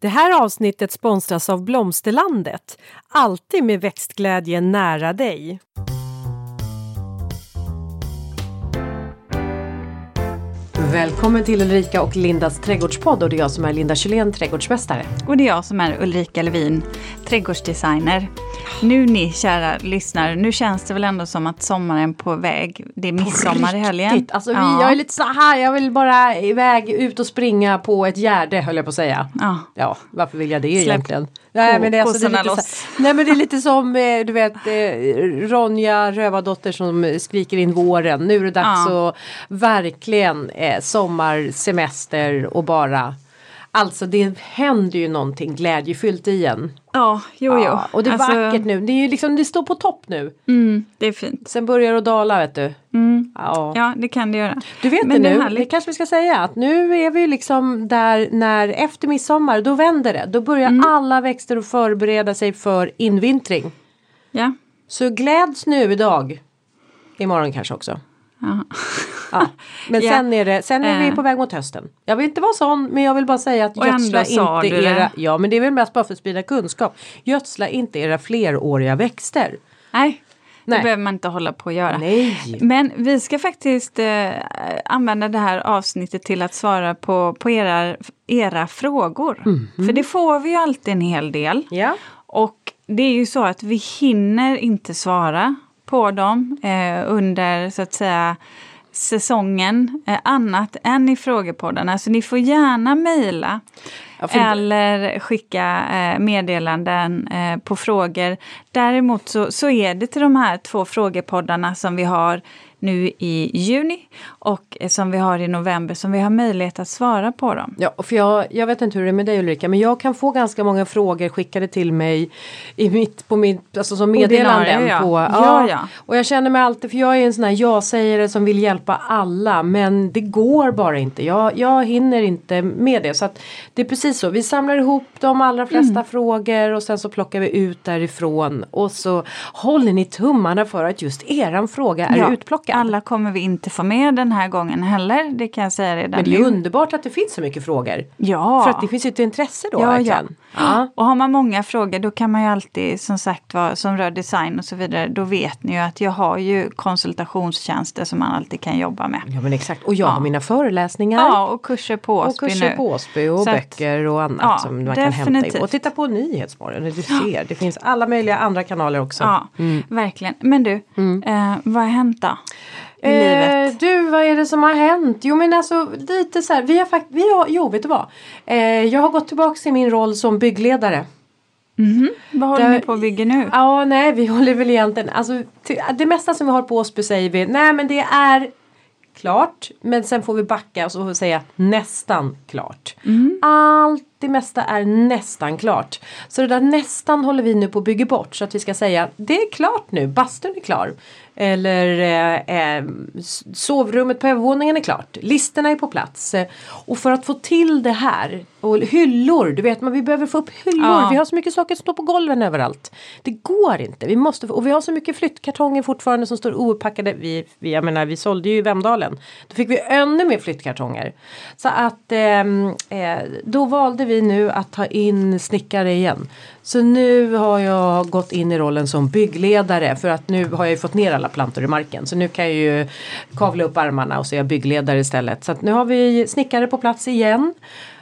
Det här avsnittet sponsras av Blomsterlandet. Alltid med växtglädje nära dig. Välkommen till Ulrika och Lindas trädgårdspodd och det är jag som är Linda Kylén, trädgårdsmästare. Och det är jag som är Ulrika Levin, trädgårdsdesigner. Nu ni kära lyssnare, nu känns det väl ändå som att sommaren är på väg. Det är midsommar i helgen. Alltså, vi, Jag är lite så här, jag vill bara iväg ut och springa på ett gärde höll jag på att säga. Ja. Ja, varför vill jag det Släpp egentligen? Nej men, det är alltså, det är lite så, nej men det är lite som eh, du vet eh, Ronja Rövardotter som skriker in våren. Nu är det dags Ja. att verkligen eh, sommarsemester och bara Alltså det händer ju någonting glädjefyllt igen. Ja, jo, jo. Ja, och det är Alltså, vackert nu. Det är ju liksom, det står på topp nu. Mm, det är fint. Sen börjar det dala vet du. Mm. Ja. Ja, det kan det göra. Du vet Men det nu, det kanske vi ska säga att nu är vi liksom där när efter midsommar då vänder det. Då börjar Mm. alla växter att förbereda sig för invintring. Ja. Så gläds nu idag. Imorgon kanske också. Ja. Men sen är, det, sen är vi Eh. på väg mot hösten. Jag vill inte vara sån men jag vill bara säga att Och gödsla inte det. era, ja men det är väl mest bara för att sprida kunskap. Gödsla inte era fleråriga växter. Nej, det Nej. behöver man inte hålla på att göra. Nej. Men vi ska faktiskt eh, använda det här avsnittet till att svara på, på era, era frågor. Mhm. För det får vi ju alltid en hel del. Ja. Och det är ju så att vi hinner inte svara på dem eh, under så att säga säsongen eh, annat än i frågepoddarna. Så ni får gärna mejla Ja, för- eller skicka eh, meddelanden eh, på frågor. Däremot så, så är det till de här två frågepoddarna som vi har nu i juni och som vi har i november som vi har möjlighet att svara på dem. Ja, för jag, jag vet inte hur det är med dig Ulrika men jag kan få ganska många frågor skickade till mig i mitt, på mitt, alltså som meddelanden. Ordinarie, ja. På, Ja, ja. Och jag känner mig alltid, för jag är en sån här ja-sägare som vill hjälpa alla men det går bara inte. Jag, jag hinner inte med det. Så att det är precis så, vi samlar ihop de allra flesta Mm. frågor och sen så plockar vi ut därifrån och så håller ni tummarna för att just eran fråga är Ja, utplockad. Alla kommer vi inte få med den här gången heller, det kan jag säga redan men det är nu. underbart att det finns så mycket frågor. Ja. För att det finns ju ett intresse då Ja, verkligen. Ja. Och har man många frågor då kan man ju alltid som sagt vad som rör design och så vidare. Då vet ni ju att jag har ju konsultationstjänster som man alltid kan jobba med. Ja men exakt och jag Ja. har mina föreläsningar. Ja, och kurser på och Åsby kurser nu. på Åsby och Så böcker och annat ja, som man kan hämta definitivt. i. Och titta på Nyhetsmorgon, du ser det finns alla möjliga andra kanaler också. Ja, verkligen. Men du, eh, vad har hänt då? I livet? Eh, du, vad är det som har hänt? Jo men alltså lite så här, vi har faktiskt, vi har, jo vet du vad? Eh, jag har gått tillbaks i min roll som byggledare. Vad håller där- ni på att bygga nu? Ja, nej, vi håller väl egentligen, alltså till, det mesta som vi har på Åsby säger vi, nej men det är klart, men sen får vi backa och så säga nästan klart. Allt det mesta är nästan klart. Så det där nästan håller vi nu på att bygga bort så att vi ska säga det är klart nu, bastun är klar. Eller eh, eh sovrummet på övervåningen är klart. Listerna är på plats. Eh, och för att få till det här och hyllor, du vet man vi behöver få upp hyllor. Ja. Vi har så mycket saker som står på golven överallt. Det går inte. Vi måste och vi har så mycket flyttkartonger fortfarande som står ouppackade. Vi, vi, jag menar vi sålde ju i Vemdalen. Då fick vi ännu mer flyttkartonger. Så att ehm, eh, då valde vi nu att ta in snickare igen. Så nu har jag gått in i rollen som byggledare för att nu har jag ju fått ner alla plantor i marken. Så nu kan jag ju kavla upp armarna och så är jag byggledare istället. Så att nu har vi snickare på plats igen.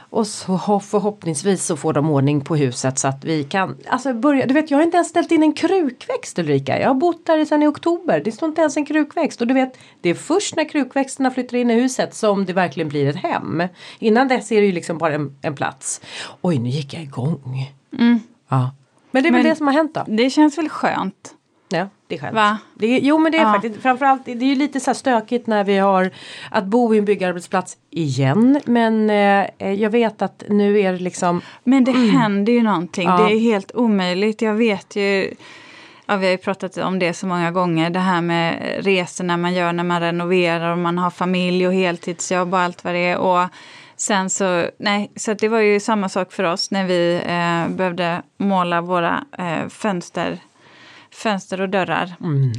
Och så ho- förhoppningsvis så får de ordning på huset så att vi kan alltså börja. Du vet jag har inte ens ställt in en krukväxt Ulrika. Jag har bott där sedan i oktober. Det står inte ens en krukväxt. Och du vet det är först när krukväxterna flyttar in i huset som det verkligen blir ett hem. Innan dess är det ju liksom bara en, en plats. Oj nu gick jag igång. Ja. Men det är väl Men- det som har hänt då. Det känns väl skönt? Ja, det är skönt. Va? Det är, jo men det är Ja. faktiskt framförallt det är ju lite så här stökigt när vi har att bo i en byggarbetsplats igen. Men eh, jag vet att nu är det liksom Men det händer ju någonting. Mm. Ja. Det är helt omöjligt. Jag vet ju, ja, vi har ju pratat om det så många gånger, det här med resorna man gör när man renoverar och man har familj och heltidsjobb och allt vad det är. Och sen så, nej, så det var ju samma sak för oss när vi eh, behövde måla våra eh, fönster fönster och dörrar.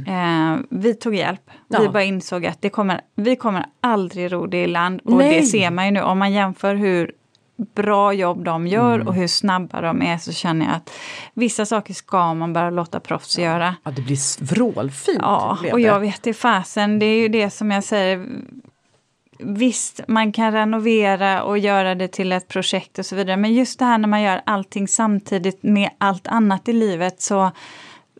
Eh, vi tog hjälp. Vi Mm. Ja. bara insåg att det kommer, vi kommer aldrig ro det i land. Och Nej. det ser man ju nu om man jämför hur bra jobb de gör mm. och hur snabba de är så känner jag att vissa saker ska man bara låta proffs ja. göra. Ja, det blir vrålfint. Ja, och jag vet i fasen, det är ju det som jag säger Visst, man kan renovera och göra det till ett projekt och så vidare. Men just det här när man gör allting samtidigt med allt annat i livet så,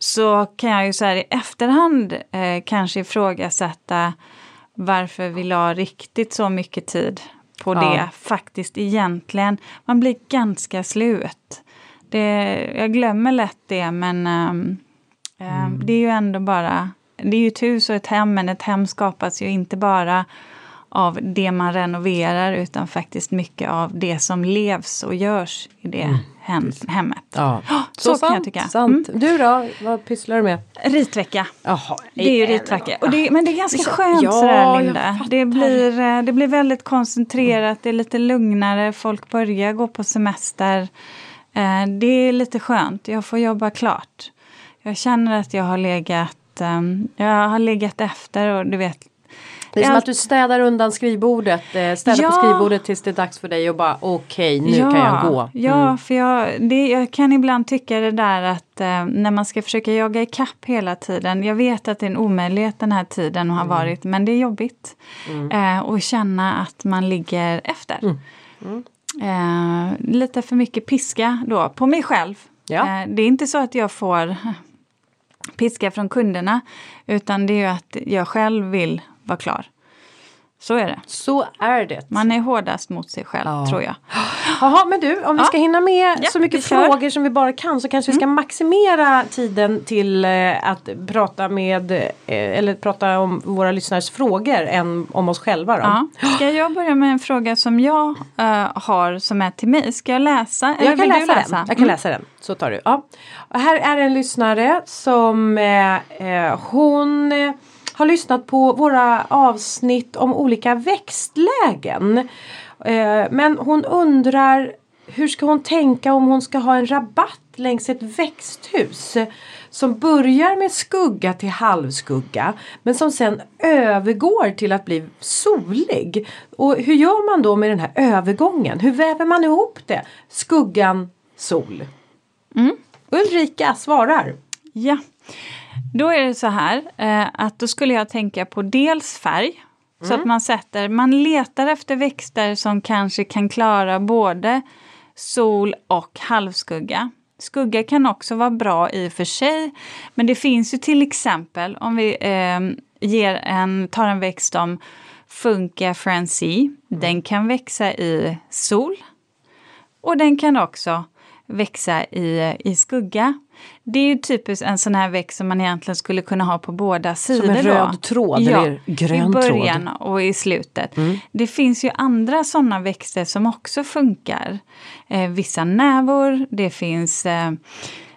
så kan jag ju så här i efterhand eh, kanske ifrågasätta varför vi la riktigt så mycket tid på ja. det faktiskt egentligen. Man blir ganska slut. Det, jag glömmer lätt det men um, mm. det är ju ändå bara, det är ju ett hus och ett hem men ett hem skapas ju inte bara av det man renoverar utan faktiskt mycket av det som levs och görs i det mm. hem, hemmet. Ja. så, så sant, kan jag tycka. Sant. Mm. Du då, vad pysslar du med? Ritvecka. Jaha, det är ju ritvecka. Och det, men det är ganska skönt ja, sådär Linda. Det blir, eh, det blir väldigt koncentrerat, det är lite lugnare, folk börjar gå på semester. Eh, det är lite skönt, jag får jobba klart. Jag känner att jag har legat ehm, jag har legat efter och du vet det är som att du städar undan skrivbordet, eh, städar ja. på skrivbordet tills det är dags för dig och bara okej okay, nu ja. kan jag gå. Mm. Ja, för jag, det, jag kan ibland tycka det där att eh, när man ska försöka jaga ikapp hela tiden. Jag vet att det är en omöjlighet den här tiden har mm. varit men det är jobbigt. Mm. Eh, och känna att man ligger efter. Mm. Eh, lite för mycket piska då på mig själv. Ja. Eh, det är inte så att jag får piska från kunderna utan det är ju att jag själv vill vara klar. Så är det. Så är det. Man är hårdast mot sig själv ja. tror jag. Jaha men du om vi ska hinna med ja, så mycket frågor som vi bara kan så kanske mm. vi ska maximera tiden till eh, att prata med eh, eller prata om våra lyssnares frågor än om oss själva. Då. Ja. Ska jag börja med en fråga som jag uh, har som är till mig? Ska jag läsa? Jag kan läsa, läsa, den. Jag kan mm. läsa den. Så tar du. Ja. Och här är en lyssnare som eh, hon har lyssnat på våra avsnitt om olika växtlägen. Eh, men hon undrar hur ska hon tänka om hon ska ha en rabatt längs ett växthus som börjar med skugga till halvskugga men som sen övergår till att bli solig. Och hur gör man då med den här övergången? Hur väver man ihop det? Skuggan, sol. Mm. Ulrika svarar. Ja. Då är det så här eh, att då skulle jag tänka på dels färg. Mm. Så att mm. man sätter, man letar efter växter som kanske kan klara både sol och halvskugga. Skugga kan också vara bra i och för sig. Men det finns ju till exempel om vi eh, ger en, tar en växt som Funka Francie. Mm. Den kan växa i sol. Och den kan också växa i, i skugga. Det är ju typiskt en sån här växt som man egentligen skulle kunna ha på båda sidor. Som en röd då. tråd ja, eller grön tråd. I början tråd. och i slutet. Mm. Det finns ju andra såna växter som också funkar. Eh, vissa nävor, det finns eh,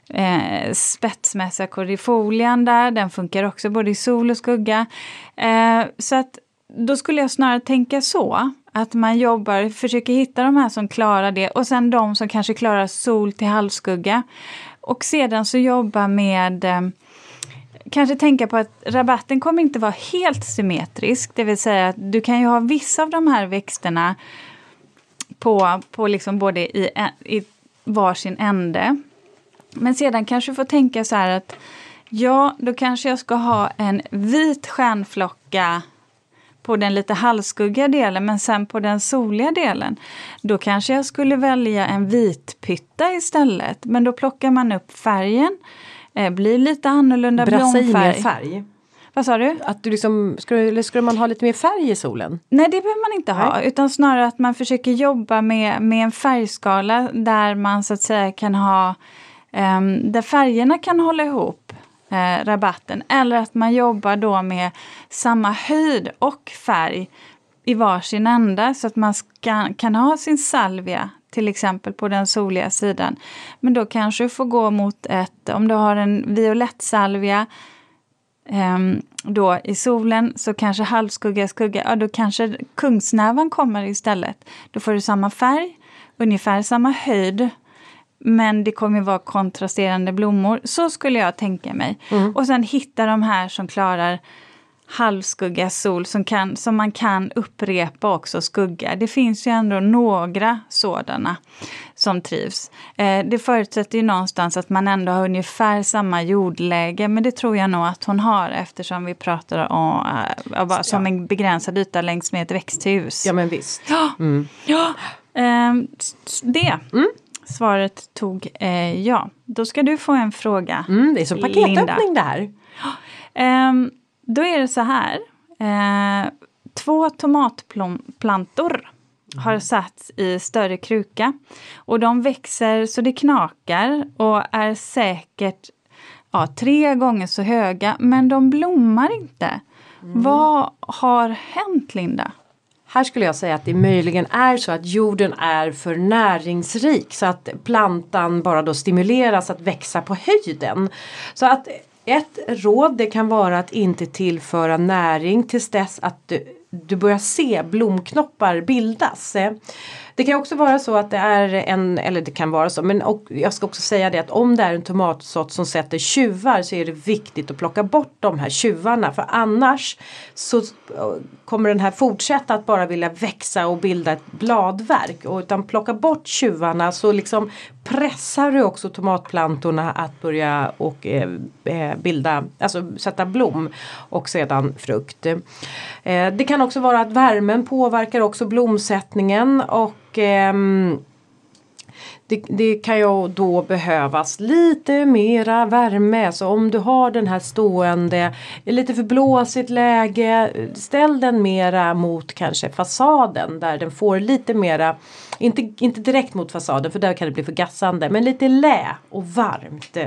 eh, spetsmässa corifolian där, den funkar också både i sol och skugga. Eh, så att då skulle jag snarare tänka så. Att man jobbar, försöker hitta de här som klarar det och sen de som kanske klarar sol till halvskugga. Och sedan så jobba med eh, kanske tänka på att rabatten kommer inte vara helt symmetrisk. Det vill säga att du kan ju ha vissa av de här växterna på, på liksom både i, i varsin ände. Men sedan kanske du får tänka så här att ja, då kanske jag ska ha en vit stjärnflocka på den lite halvskuggiga delen men sen på den soliga delen då kanske jag skulle välja en vitpytta istället. Men då plockar man upp färgen, eh, blir lite annorlunda Brassa blomfärg. färg? Vad sa du? Att du liksom, skulle, skulle man ha lite mer färg i solen? Nej det behöver man inte Nej. ha utan snarare att man försöker jobba med, med en färgskala där man så att säga kan ha um, där färgerna kan hålla ihop eh, rabatten. Eller att man jobbar då med samma höjd och färg i varsin ända så att man ska, kan ha sin salvia till exempel på den soliga sidan. Men då kanske du får gå mot ett, om du har en violett salvia eh, då i solen så kanske halvskugga, skugga, ja då kanske kungsnävan kommer istället. Då får du samma färg, ungefär samma höjd men det kommer vara kontrasterande blommor. Så skulle jag tänka mig. Mm. Och sen hitta de här som klarar halvskugga, sol som, kan, som man kan upprepa också skugga. Det finns ju ändå några sådana som trivs. Eh, det förutsätter ju någonstans att man ändå har ungefär samma jordläge men det tror jag nog att hon har eftersom vi pratar om uh, som en begränsad yta längs med ett växthus. Ja men visst. Mm. Ja, eh, det. Mm. Svaret tog eh, ja. Då ska du få en fråga. Mm, det är som paketöppning det här. Um, då är det så här. Eh, två tomatplantor har satts i större kruka. Och de växer så det knakar och är säkert ja, tre gånger så höga. Men de blommar inte. Mm. Vad har hänt Linda? Här skulle jag säga att det möjligen är så att jorden är för näringsrik så att plantan bara då stimuleras att växa på höjden. Så att ett råd det kan vara att inte tillföra näring tills dess att du, du börjar se blomknoppar bildas. Det kan också vara så att det är en, eller det kan vara så, men och jag ska också säga det att om det är en tomatsort som sätter tjuvar så är det viktigt att plocka bort de här tjuvarna för annars så eh, kommer den här fortsätta att bara vilja växa och bilda ett bladverk. Och utan plocka bort tjuvarna så liksom pressar du också tomatplantorna att börja och eh, eh, bilda, alltså sätta blom och sedan frukt. Eh, det kan också vara att värmen påverkar också blomsättningen och eh, det, det, kan ju då behövas lite mera värme. Så om du har den här stående, lite för blåsigt läge, ställ den mera mot kanske fasaden där den får lite mera, inte, inte direkt mot fasaden för där kan det bli för gassande, men lite lä och varmt.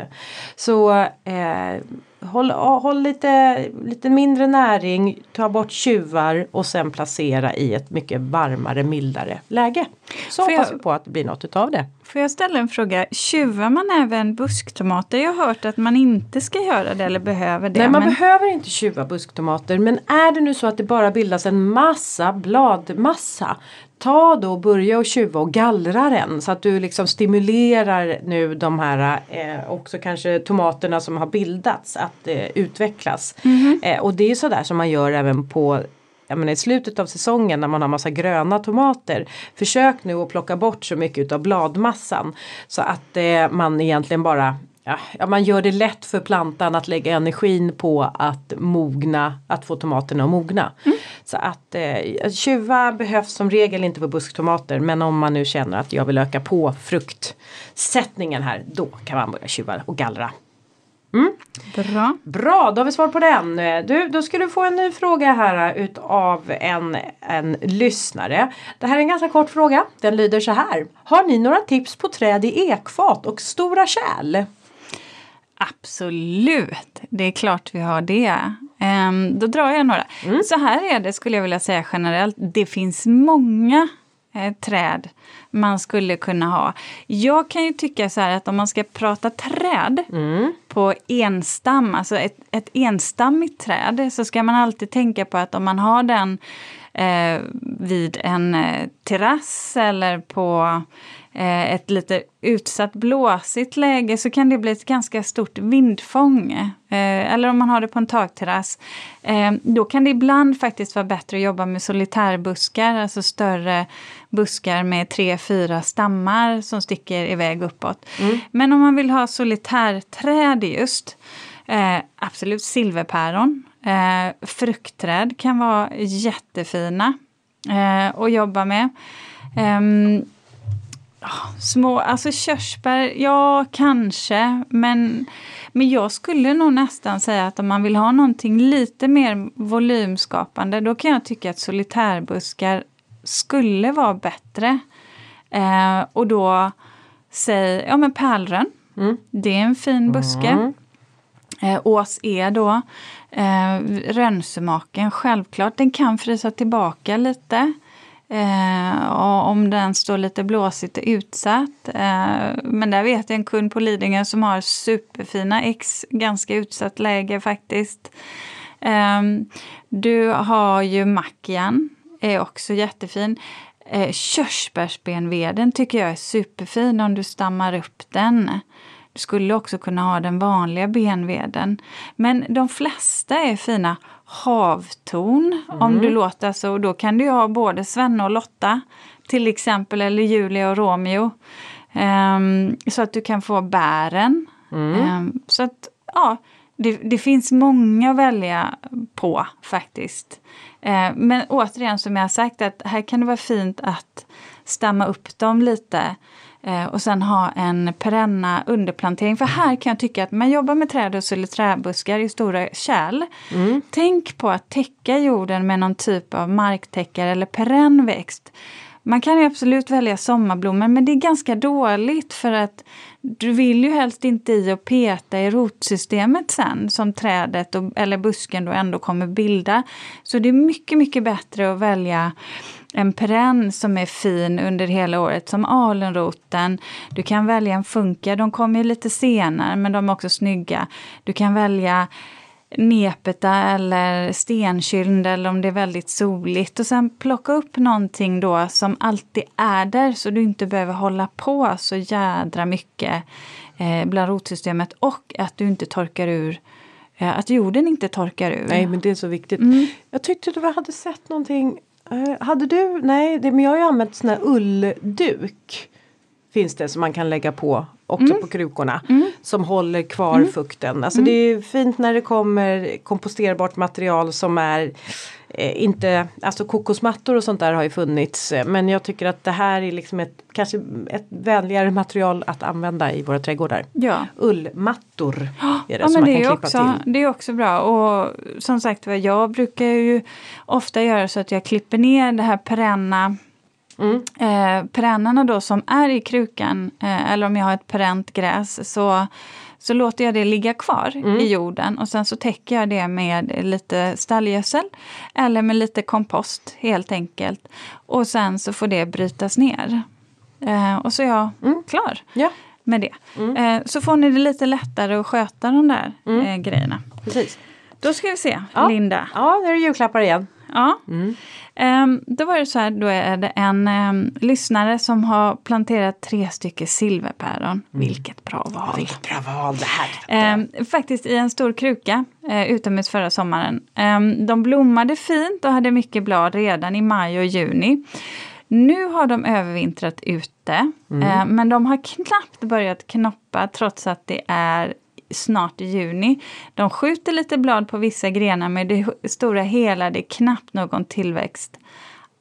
Så eh, håll, håll lite, lite mindre näring, ta bort tjuvar och sen placera i ett mycket varmare, mildare läge. Så Får hoppas jag, vi på att det blir något utav det. Får jag ställa en fråga? Tjuvar man även busktomater? Jag har hört att man inte ska göra det eller behöver det. Nej, man men... behöver inte tjuva busktomater. Men är det nu så att det bara bildas en massa bladmassa ta då och börja och tjuva och gallra den så att du liksom stimulerar nu de här eh, också kanske tomaterna som har bildats att eh, utvecklas. Mm -hmm. eh, och det är sådär som man gör även på jag menar, i slutet av säsongen när man har massa gröna tomater. Försök nu att plocka bort så mycket av bladmassan så att eh, man egentligen bara ja, man gör det lätt för plantan att lägga energin på att mogna, att få tomaterna att mogna. Mm. Så att eh, tjuva behövs som regel inte på busktomater men om man nu känner att jag vill öka på fruktsättningen här då kan man börja tjuva och gallra. Mm. Bra. Bra, då har vi svar på den. Du, då ska du få en ny fråga här utav en, en lyssnare. Det här är en ganska kort fråga. Den lyder så här. Har ni några tips på träd i ekfat och stora kärl? Absolut, det är klart vi har det. Um, då drar jag några. Mm. Så här är det skulle jag vilja säga generellt. Det finns många eh, träd man skulle kunna ha. Jag kan ju tycka så här att om man ska prata träd mm. på enstam, alltså ett, ett enstammigt träd, så ska man alltid tänka på att om man har den eh, vid en eh, terrass eller på ett lite utsatt blåsigt läge så kan det bli ett ganska stort vindfång. Eh, eller om man har det på en takterrass. Eh, då kan det ibland faktiskt vara bättre att jobba med solitärbuskar, alltså större buskar med tre, fyra stammar som sticker iväg uppåt. Mm. Men om man vill ha solitärträd just, eh, absolut silverpäron. Eh, fruktträd kan vara jättefina eh, att jobba med. Um, Små, alltså körsbär, ja kanske, men, men jag skulle nog nästan säga att om man vill ha någonting lite mer volymskapande då kan jag tycka att solitärbuskar skulle vara bättre. Eh, och då, säg, ja men pärlrön, mm. det är en fin buske. Mm. Eh, ås är då. Eh, rönsumaken, självklart, den kan frysa tillbaka lite. Eh, om den står lite blåsigt och utsatt. Eh, men där vet jag en kund på Lidingö som har superfina ex, ganska utsatt läge faktiskt. Eh, du har ju mackian, är också jättefin. Eh, körsbärsbenveden tycker jag är superfin om du stammar upp den. Du skulle också kunna ha den vanliga benveden. Men de flesta är fina havtorn mm. om du låter så. Och då kan du ha både Svenne och Lotta till exempel, eller Julia och Romeo. Um, så att du kan få bären. Mm. Um, så att, ja, det, det, finns många att välja på faktiskt. Uh, men återigen som jag har sagt, att här kan det vara fint att stamma upp dem lite. Uh, och sen ha en perenna underplantering. För här kan jag tycka att man jobbar med trädhus eller träbuskar i stora kärl. Mm. Tänk på att täcka jorden med någon typ av marktäckare eller perenn växt. Man kan ju absolut välja sommarblommor men det är ganska dåligt för att du vill ju helst inte i och peta i rotsystemet sen som trädet och, eller busken då ändå kommer bilda. Så det är mycket, mycket bättre att välja en perenn som är fin under hela året som alunroten. Du kan välja en funka, de kommer lite senare men de är också snygga. Du kan välja nepeta eller stenkyld eller om det är väldigt soligt. Och sen plocka upp någonting då som alltid är där så du inte behöver hålla på så jädra mycket eh, bland rotsystemet och att du inte torkar ur eh, att jorden inte torkar ur. Nej men det är så viktigt. Mm. Jag tyckte du hade sett någonting eh, hade du, nej det, men jag har ju använt sån här ullduk. Finns det som man kan lägga på också mm. på krukorna. Mm. Som håller kvar mm. fukten. Alltså det är fint när det kommer komposterbart material som är inte, alltså kokosmattor och sånt där har ju funnits. Men jag tycker att det här är liksom ett kanske ett vänligare material att använda i våra trädgårdar. Ja. Ullmattor är det ja, som man kan klippa också, till. Det är också bra och som sagt jag brukar ju ofta göra så att jag klipper ner det här perenna Mm. Eh, perennerna då som är i krukan, eh, eller om jag har ett perent gräs, så, så låter jag det ligga kvar mm. i jorden och sen så täcker jag det med lite stallgödsel eller med lite kompost helt enkelt. Och sen så får det brytas ner. Eh, och så är jag mm. klar. Ja. Med det. Mm. Eh, så får ni det lite lättare att sköta de där mm. eh, grejerna. Precis. Då ska vi se, ja. Linda. Ja, nu är det julklappar igen. Ja. Mm. Um, då var det så här, då är det en um, lyssnare som har planterat tre stycken silverpäron. Mm. Vilket bra val! Vilket bra val det här! Um, faktiskt i en stor kruka uh, utomhus förra sommaren. Um, de blommade fint och hade mycket blad redan i maj och juni. Nu har de övervintrat ute, mm. uh, men de har knappt börjat knoppa trots att det är snart i juni. De skjuter lite blad på vissa grenar men det stora hela det är knappt någon tillväxt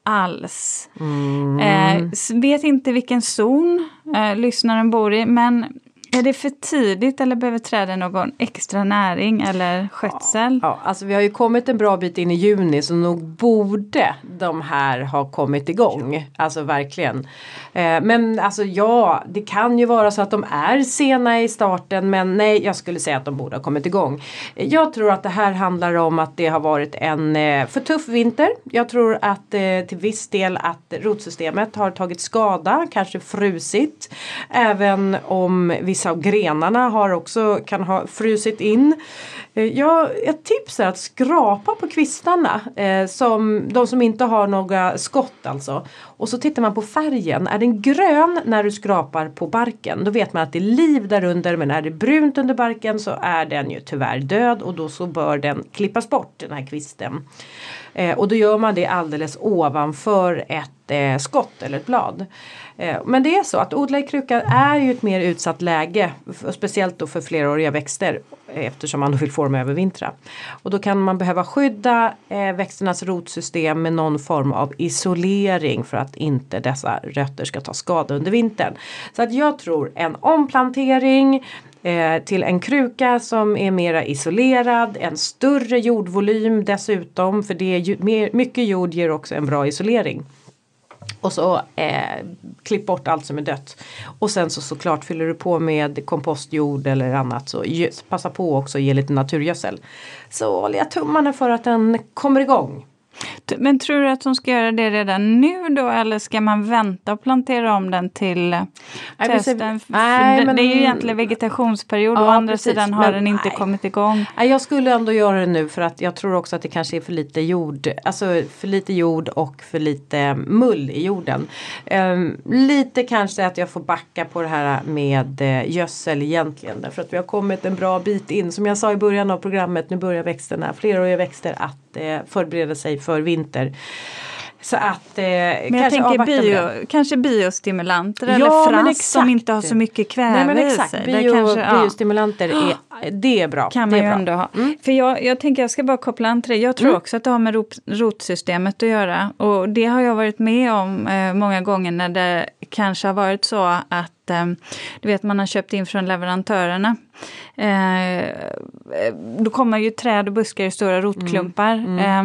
alls. Mm. Eh, vet inte vilken zon eh, lyssnaren bor i men är det för tidigt eller behöver träden någon extra näring eller skötsel? Ja, ja, alltså vi har ju kommit en bra bit in i juni så nog borde de här ha kommit igång. Alltså verkligen. Eh, men alltså ja, det kan ju vara så att de är sena i starten men nej, jag skulle säga att de borde ha kommit igång. Jag tror att det här handlar om att det har varit en eh, för tuff vinter. Jag tror att eh, till viss del att rotsystemet har tagit skada, kanske frusit. Även om vissa vissa av grenarna har också, kan ha frusit in. Eh, ja, ett tips är att skrapa på kvistarna. Eh, som, de som inte har några skott alltså. Och så tittar man på färgen. Är den grön när du skrapar på barken då vet man att det är liv där under. Men är det brunt under barken så är den ju tyvärr död och då så bör den klippas bort den här kvisten. Eh, och då gör man det alldeles ovanför ett eh, skott eller ett blad. Eh, men det är så att odla i kruka är ju ett mer utsatt läge. Speciellt då för fleråriga växter eh, eftersom man vill få dem övervintra. Och då kan man behöva skydda eh, växternas rotsystem med någon form av isolering för att inte dessa rötter ska ta skada under vintern. Så att jag tror en omplantering eh, till en kruka som är mera isolerad, en större jordvolym dessutom för det är ju, mer, mycket jord ger också en bra isolering. Och så eh, klipp bort allt som är dött. Och sen så såklart fyller du på med kompostjord eller annat så passa på också att ge lite naturgödsel. Så håller jag tummarna för att den kommer igång. Men tror du att hon ska göra det redan nu då eller ska man vänta och plantera om den till eh, Nej, testen? Nej, det, men- det är ju egentligen vegetationsperiod, å Ja, andra precis, sidan har men den inte nej. kommit igång. Nej, jag skulle ändå göra det nu för att jag tror också att det kanske är för lite jord. Alltså för lite jord och för lite mull i jorden. Ehm, lite kanske att jag får backa på det här med eh, gödsel egentligen. Därför att vi har kommit en bra bit in. Som jag sa i början av programmet, nu börjar växterna, fleråriga växter att eh, förbereda sig för vinter. Så att eh, Men jag kanske tänker bio, kanske biostimulanter Ja, eller fras som exakt. inte har så mycket kväve Nej men i exakt, sig. bio, kanske, ja. biostimulanter är, det är bra. kan man ju ändå ha. För jag, jag tänker jag ska bara koppla an till det. Jag tror Mm. också att det har med rot, rotsystemet att göra. Och det har jag varit med om eh, många gånger när det kanske har varit så att eh, du vet man har köpt in från leverantörerna. Eh, eh, då kommer ju träd och buskar i stora rotklumpar. Eh,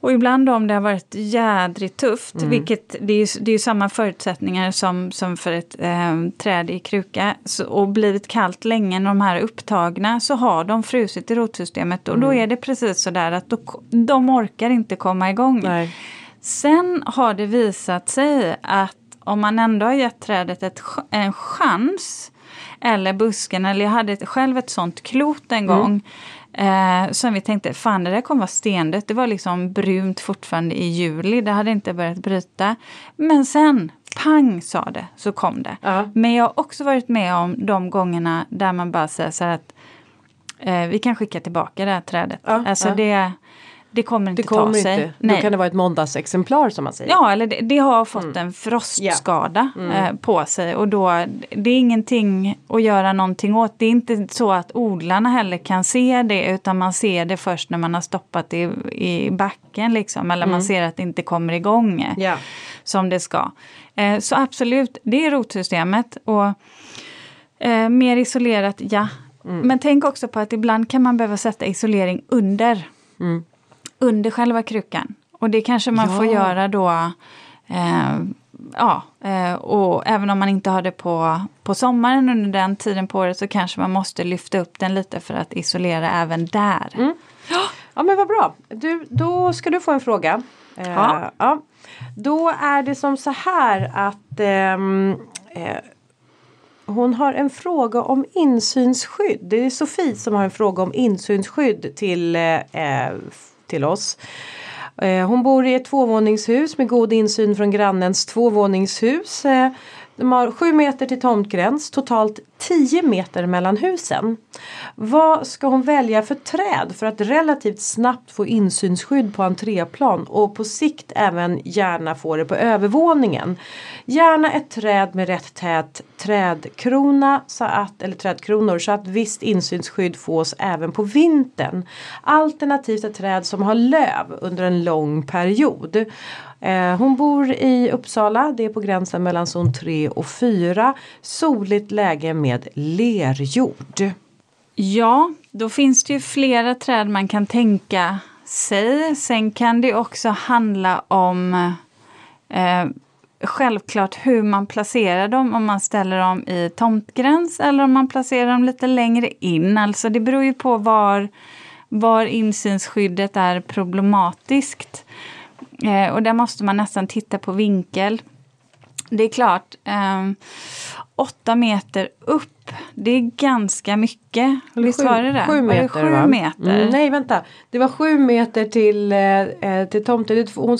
och ibland om det har varit jädrigt tufft, vilket det är, ju, det är samma förutsättningar som, som för ett eh, träd i kruka, så, och blivit kallt länge när de här är upptagna, så har de frusit i rotsystemet. Och då är det precis så där att då, de orkar inte komma igång. Nej. Sen har det visat sig att om man ändå har gett trädet ett, en chans, eller busken, eller jag hade själv ett sånt klot en gång, eh, som vi tänkte, fan det där kommer vara stendött. Det var liksom brunt fortfarande i juli, det hade inte börjat bryta. Men sen, pang sa det, så kom det. Ja. Men jag har också varit med om de gångerna där man bara säger så här att eh, vi kan skicka tillbaka det här trädet. Ja, alltså det, det kommer inte Det kommer ta sig. inte. Då kan det vara ett måndagsexemplar som man säger. Ja, eller det, det har fått Mm. en frostskada eh, på sig och då det är ingenting att göra någonting åt. Det är inte så att odlarna heller kan se det utan man ser det först när man har stoppat det i, i backen liksom eller man ser att det inte kommer igång Mm. Ja. som det ska. Eh, så absolut, det är rotsystemet och eh, mer isolerat, ja. Mm. Men tänk också på att ibland kan man behöva sätta isolering under Mm. Under själva krukan. Och det kanske man Ja. får göra då. Eh, ja, eh, och även om man inte har det på, på sommaren under den tiden på året så kanske man måste lyfta upp den lite för att isolera även där. Mm. Ja men vad bra. Du, då ska du få en fråga. Eh, Ja. Då är det som så här att ehm, eh, hon har en fråga om insynsskydd. Det är Sofie som har en fråga om insynsskydd till, eh, eh, till oss. Eh, hon bor i ett tvåvåningshus med god insyn från grannens tvåvåningshus. Eh, de har sju meter till tomtgräns, totalt 10 meter mellan husen. Vad ska hon välja för träd för att relativt snabbt få insynsskydd på entréplan och på sikt även gärna få det på övervåningen? Gärna ett träd med rätt tät trädkrona så att, eller trädkronor så att visst insynsskydd fås även på vintern. Alternativt ett träd som har löv under en lång period. Eh, hon bor i Uppsala, det är på gränsen mellan zon 3 och 4. Soligt läge med lerjord. Ja, då finns det ju flera träd man kan tänka sig. Sen kan det också handla om eh, självklart hur man placerar dem. Om man ställer dem i tomtgräns eller om man placerar dem lite längre in. Alltså det beror ju på var, var insynsskyddet är problematiskt. Eh, och där måste man nästan titta på vinkel. Det är klart, eh, åtta meter upp, det är ganska mycket. Visst var det det? Sju meter sju va? meter? Mm, nej vänta. Det var sju meter till, eh, eh, till tomten. Hon,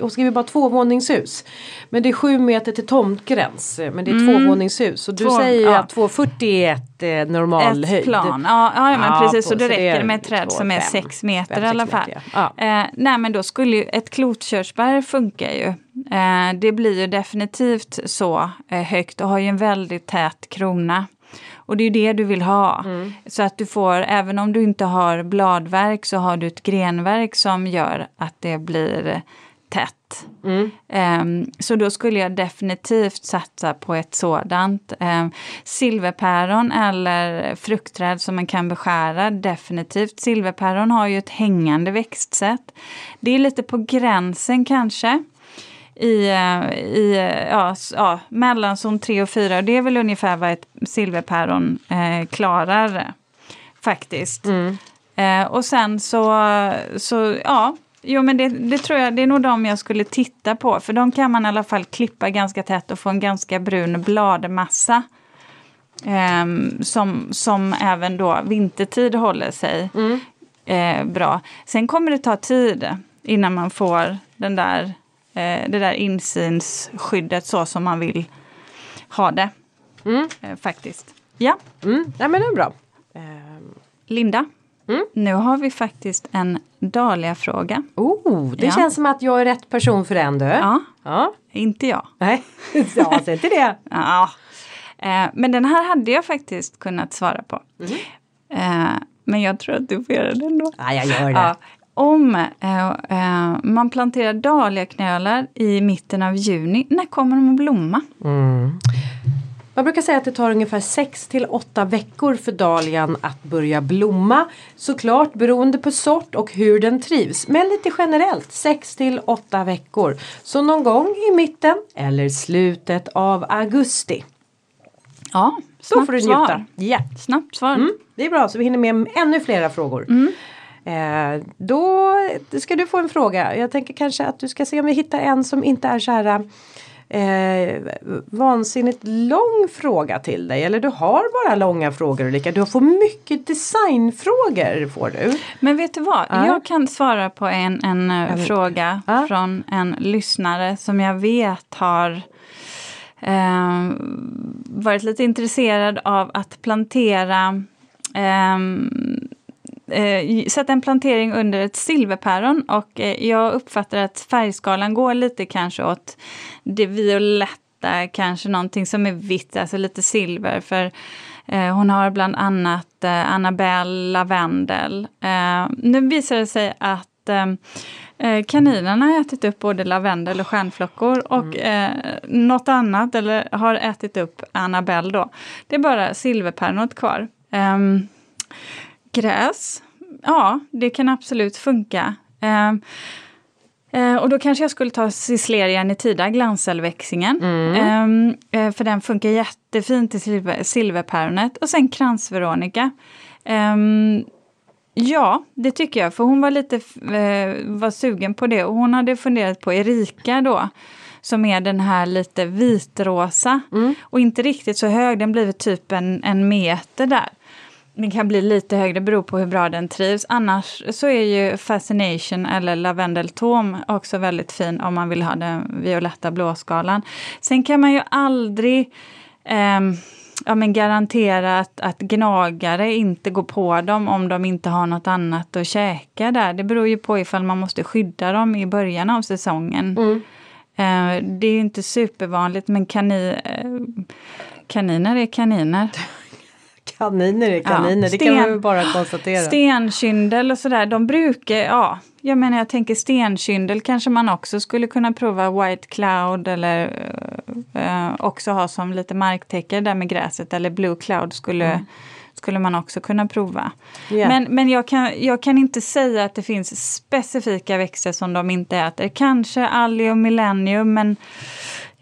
hon skriver bara tvåvåningshus. Men det är sju meter till tomtgräns. eh, Men det är tvåvåningshus. Och du Mm. Två- säger ja. att 240 är ett eh, normal Ett höjd. plan, ja, ja men Ja, precis. på- Och då räcker det med ett träd två, som är fem. sex meter Fem, i alla fall. meter, ja. Eh, nej men då skulle ju ett klotkörsbär funkar ju. Eh, det blir ju definitivt så eh, högt och har ju en väldigt tät krona. Och det är ju det du vill ha. Mm. Så att du får, även om du inte har bladverk så har du ett grenverk som gör att det blir tätt. Mm. Ehm, så då skulle jag definitivt satsa på ett sådant. Um, silverpäron eller fruktträd som man kan beskära, definitivt. Silverpäron har ju ett hängande växtsätt. Det är lite på gränsen kanske. I, eh, i eh, ja, ja, mellan zon 3 och 4. Det är väl ungefär vad ett silverpäron eh, klarar. Faktiskt. Mm. Eh, och sen så, så ja, jo men det, det tror jag, det är nog de jag skulle titta på. För de kan man i alla fall klippa ganska tätt och få en ganska brun bladmassa. Ehm, som, som även då vintertid håller sig eh, bra. Sen kommer det ta tid innan man får den där, eh, det där insynsskyddet så som man vill ha det. Eh, faktiskt. Ja, Mm. Ja men det är bra. Ehm, Linda. Mm. Nu har vi faktiskt en Dahlia-fråga. Oh, det Ja. känns som att jag är rätt person för den du. Ja, Ja. inte jag. Nej, ja, säg inte det. Ja. Eh, men den här hade jag faktiskt kunnat svara på. Eh, men jag tror att du får göra det ändå. Ja, jag gör det. Ja. Om eh, eh, man planterar dahliaknölar i mitten av juni, när kommer de att blomma? Mm. Man brukar säga att det tar ungefär 6 till 8 veckor för dahlian att börja blomma. Såklart beroende på sort och hur den trivs. Men lite generellt 6 till 8 veckor. Så någon gång i mitten eller slutet av augusti. Ja, Då snabbt får du svar. njuta. Ja. Snabbt svar. Mm, det är bra så vi hinner med ännu flera frågor. Eh, då ska du få en fråga. Jag tänker kanske att du ska se om vi hittar en som inte är så här eh, vansinnigt lång fråga till dig. Eller du har bara långa frågor Ulrika. Du får mycket designfrågor får du. Men vet du vad? Ja. Jag kan svara på en, en eh, vet. fråga Ja. från en lyssnare som jag vet har eh, varit lite intresserad av att plantera ehm, eh, sätta en plantering under ett silverpäron och eh, jag uppfattar att färgskalan går lite kanske åt det violetta, kanske någonting som är vitt, alltså lite silver. För eh, hon har bland annat eh, Annabelle lavendel. Eh, nu visar det sig att eh, kaninerna har ätit upp både lavendel och stjärnflockor och eh, något annat, eller har ätit upp Annabelle då. Det är bara silverpärnot kvar. Ehm, gräs, ja det kan absolut funka. Ehm, eh, och då kanske jag skulle ta Cisleria nitida, glanscellväxingen. Ehm, eh, för den funkar jättefint i silver, silverpäronet. Och sen kransveronica. Ehm, ja, det tycker jag. För hon var lite eh, var sugen på det. Och hon hade funderat på Erika då. Som är den här lite vitrosa. Och inte riktigt så hög, den blir typ en, en meter där. Den kan bli lite högre, beror på hur bra den trivs. Annars så är ju Fascination eller Lavendel Tom också väldigt fin om man vill ha den violetta blåskalan. Sen kan man ju aldrig ehm, ja, men garantera att, att gnagare inte går på dem om de inte har något annat att käka där. Det beror ju på ifall man måste skydda dem i början av säsongen. Eh, det är inte supervanligt men kani, eh, kaniner är kaniner. Kaniner är kaniner, det kan sten- man ju bara konstatera. Stenkyndel och sådär, de brukar, ja, jag menar jag tänker stenkyndel kanske man också skulle kunna prova White Cloud eller eh, också ha som lite marktäcke där med gräset eller Blue Cloud skulle, skulle man också kunna prova. Ja. Men, men jag, kan, jag kan inte säga att det finns specifika växter som de inte äter. Kanske Allium Millennium men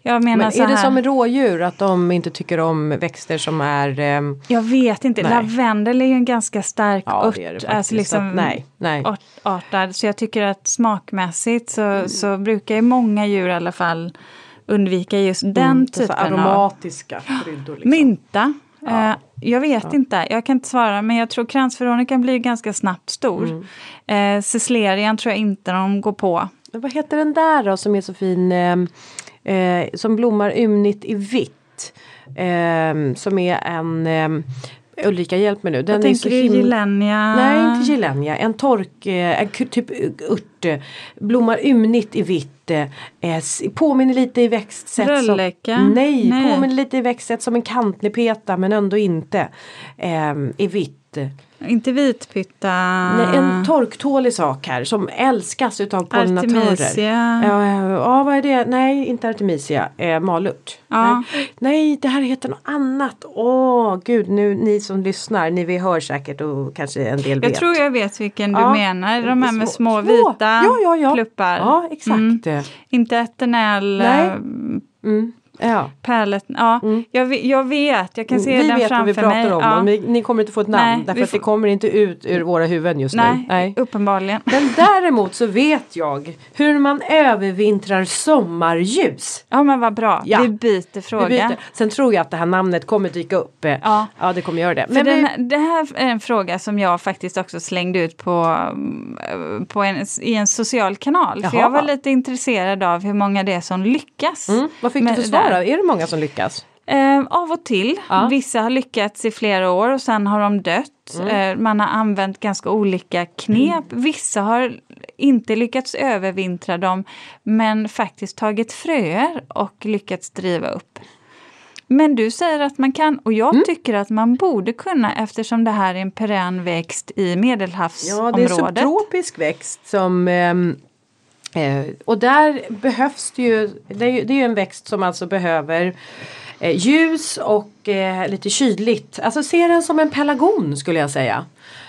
jag menar Men så är det här. som med rådjur att de inte tycker om växter som är ehm, Jag vet inte, Nej. lavendel är ju en ganska stark Ja, ört. det är det alltså liksom Så att nej, nej. art- artad. Så jag tycker att smakmässigt så, Mm. så brukar ju många djur i alla fall undvika just den Mm, så typen av aromatiska kryddor. Liksom. mynta. Ja. Eh, jag vet inte, jag kan inte svara men jag tror kransveronikan blir ganska snabbt stor. Mm. Eh, Cislerian tror jag inte de går på. Men Vad heter den där då som är så fin? Eh, som blommar ymnigt i vitt. Ehm, som är en um, Ulrika hjälp mig nu. Den Jag tänker du himla... gilenia? Nej inte gilenia. En tork, eh, en typ ört. eh, Blommar ymnigt i vitt. eh, Påminner lite i växtsätt. Rölleka? Som, nej, Nej. påminner lite i växtsätt som en kantnepeta men ändå inte. I vitt. Inte vitpytta? Nej, en torktålig sak här som älskas utav pollinatörer. Artemisia? Ja, ja, vad är det? Nej, inte Artemisia. Eh, malört. Ja. Nej. Nej, det här heter något annat. Åh, gud, nu ni som lyssnar, ni vi hör säkert och kanske en del vet. Jag tror jag vet vilken du Ja. menar. De här med små, Små. vita Ja, pluppar. Ja, exakt. Mm. Inte eternell. Nej. eh, Mm. Ja. Pärlet, ja. Jag, ve- jag vet, jag kan se vi den vet vad framför vi pratar mig. om ja. ni, kommer inte få ett namn Nej, därför vi att det kommer inte ut ur våra huvuden just Nej, nu. uppenbarligen. Men däremot så vet jag hur man övervintrar sommarljus. Ja men vad bra, Ja. vi byter fråga. Vi byter. Sen tror jag att det här namnet kommer dyka upp. Ja. ja det kommer göra det. För Men den, vi, det här är en fråga som jag faktiskt också slängde ut på, mm, på en, i en social kanal. För Jaha. jag var lite intresserad av hur många det är som lyckas. mm, vad fick du för svar där. då? Är det många som lyckas? Eh, av och till. Ja. Vissa har lyckats i flera år och sen har de dött. Mm. Eh, man har använt ganska olika knep. Vissa har inte lyckats övervintra dem men faktiskt tagit fröer och lyckats driva upp. Men du säger att man kan och jag Mm. tycker att man borde kunna eftersom det här är en perenn växt i Ja, det är en medelhavsområdet. subtropisk växt som ehm, eh, och där behövs det ju, det är ju, det är ju en växt som alltså behöver eh, ljus och eh, lite kyligt. Alltså se den som en pelargon skulle jag säga.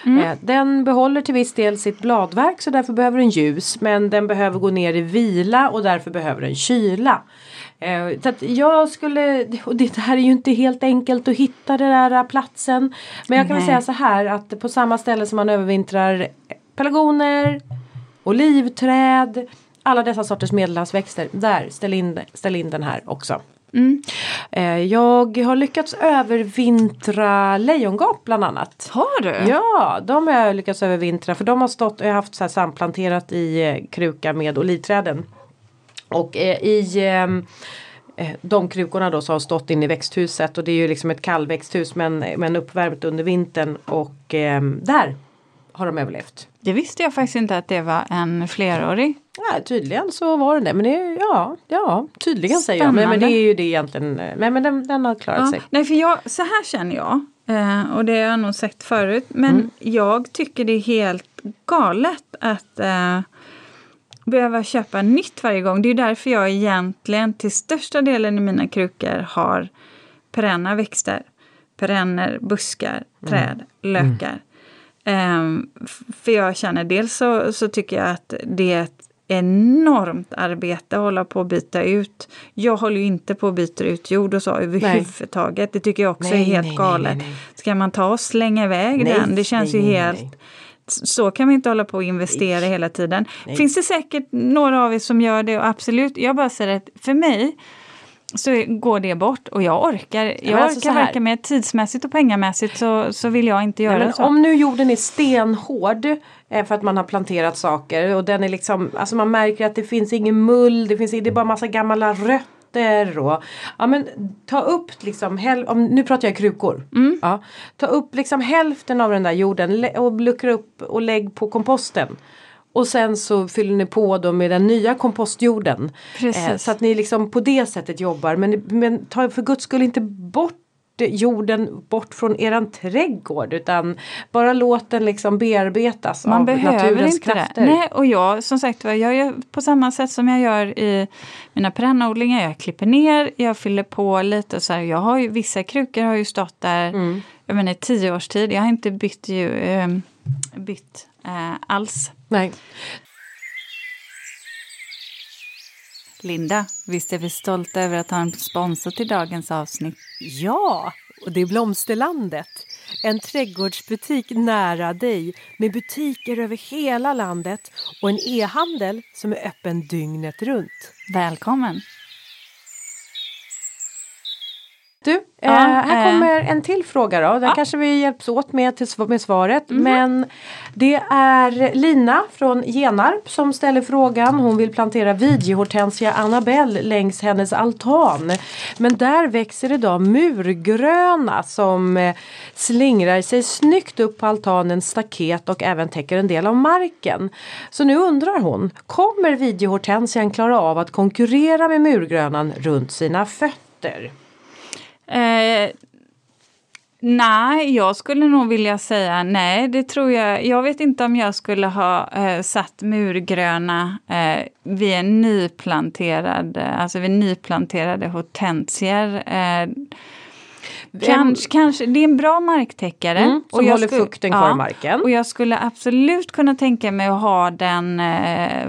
Eh, den behåller till viss del sitt bladverk så därför behöver den ljus men den behöver gå ner i vila och därför behöver den kyla. Eh, så att jag skulle, och det här är ju inte helt enkelt att hitta den där platsen. Men jag kan säga så här att på samma ställe som man övervintrar pelargoner, olivträd, alla dessa sorters medelhavsväxter. Där, ställ in, ställ in den här också. Eh, jag har lyckats övervintra lejongap bland annat. Har du? Ja, de har jag lyckats övervintra för de har stått, jag har haft så här samplanterat i eh, kruka med olivträden. Och eh, i ehm, eh, de krukorna då så har stått inne i växthuset och det är ju liksom ett kallväxthus men, men uppvärmt under vintern och ehm, där har de överlevt. Det visste jag faktiskt inte att det var en flerårig. Ja, tydligen så var det det. Men det, ja, ja, tydligen säger jag. Men, men det Spännande. är ju det egentligen. Men, men den, den har klarat Ja, sig. nej, för jag, så här känner jag, eh, och det har jag nog sagt förut, men Mm. jag tycker det är helt galet att eh, behöva köpa nytt varje gång. Det är därför jag egentligen till största delen i mina krukor har perenna växter. Perenner, buskar, träd, lökar. Ehm, f- för jag känner dels så, så tycker jag att det är ett enormt arbete att hålla på att byta ut. Jag håller ju inte på att byta ut jord och så överhuvudtaget. Det tycker jag också Nej, är helt nej, galet. nej. Ska man ta och slänga iväg den? Det känns ju helt... Så kan vi inte hålla på och investera hela tiden. Finns det säkert några av er som gör det och absolut, jag bara säger att för mig så går det bort och jag orkar, jag alltså orkar så här. varken med tidsmässigt och pengamässigt så, så vill jag inte göra Nej, så. om nu jorden är stenhård eh, för att man har planterat saker och den är liksom, alltså man märker att det finns ingen mull, det finns det är bara massa gamla rötter och ja men ta upp liksom, häl, om, nu pratar jag krukor. Mm. Ja, ta upp liksom hälften av den där jorden och luckra upp och lägg på komposten. Och sen så fyller ni på då med den nya kompostjorden. Precis. så att ni liksom på det sättet jobbar. Men, men ta för guds skull inte bort jorden bort från eran trädgård utan bara låt den liksom bearbetas Man av naturens inte krafter. det. Nej, och jag som sagt var, jag gör på samma sätt som jag gör i mina perennodlingar. Jag klipper ner, jag fyller på lite så här. Jag har ju, vissa krukor har ju stått där Mm. jag menar, i tio års tid. Jag har inte bytt, ju, eh, bytt eh, alls. Nej. Linda, visst är vi stolta över att ha en sponsor till dagens avsnitt? Ja, och det är Blomsterlandet. En trädgårdsbutik nära dig med butiker över hela landet och en e-handel som är öppen dygnet runt. Välkommen! Du, eh, Ja, här eh. kommer en till fråga då. Den Ja. Kanske vi hjälps åt med, till, med svaret. Men det är Lina från Genarp som ställer frågan. Hon vill plantera videohortensia Annabelle längs hennes altan. Men där växer idag murgröna som eh, slingrar sig snyggt upp på altanens staket och även täcker en del av marken. Så nu undrar hon, kommer videohortensian klara av att konkurrera med murgrönan runt sina fötter? Eh, nej, jag skulle nog vilja säga nej. Det tror jag. Jag vet inte om jag skulle ha eh, satt murgröna eh, vid en nyplanterad, eh, alltså vid nyplanterade hortensier. Eh, kanske, kanske, det är en bra marktäckare. Mm, som jag håller skulle- fukten kvar i marken. Och jag skulle absolut kunna tänka mig att ha den eh,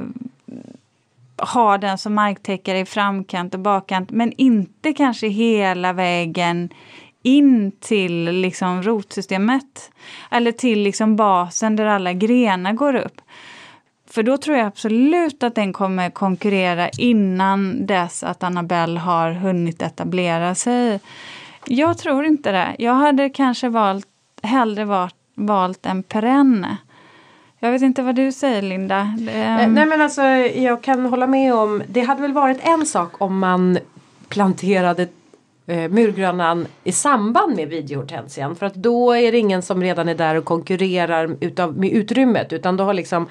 ha den som marktäckare i framkant och bakkant men inte kanske hela vägen in till liksom rotsystemet. Eller till liksom basen där alla grenar går upp. För då tror jag absolut att den kommer konkurrera innan dess att Annabelle har hunnit etablera sig. Jag tror inte det. Jag hade kanske valt, hellre valt, valt en perenn. Jag vet inte vad du säger Linda. Um... Nej men alltså jag kan hålla med om, det hade väl varit en sak om man planterade eh, murgrönan i samband med videohortensian. För att då är det ingen som redan är där och konkurrerar utav, med utrymmet utan då har liksom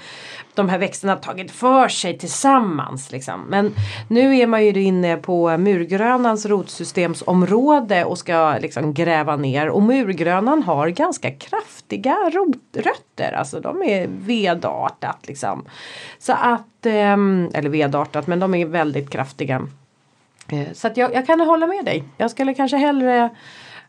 de här växterna tagit för sig tillsammans. Liksom. Men nu är man ju inne på murgrönans rotsystemsområde och ska liksom gräva ner och murgrönan har ganska kraftiga rotrötter. Alltså de är vedartat liksom. Så att, ehm, eller vedartat men de är väldigt kraftiga. Eh, så att jag, jag kan hålla med dig. Jag skulle kanske hellre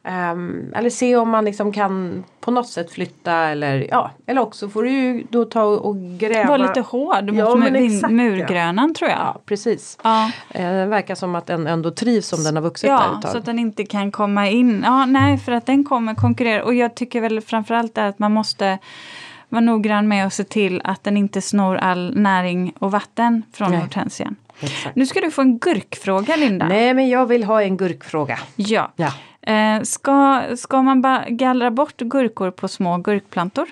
Um, eller se om man liksom kan på något sätt flytta eller ja. Eller också får du ju då ta och gräva. Var lite hård mot ja, mur, murgrönan tror jag. Ja precis. Ja. Uh, det verkar som att den ändå trivs om den har vuxit ja, där ett tag. så att den inte kan komma in. Ja nej för att den kommer konkurrera och jag tycker väl framförallt att man måste vara noggrann med att se till att den inte snor all näring och vatten från hortensian. Exakt. Nu ska du få en gurkfråga Linda. Nej men jag vill ha en gurkfråga. Ja. ja. Eh, ska, ska man bara gallra bort gurkor på små gurkplantor?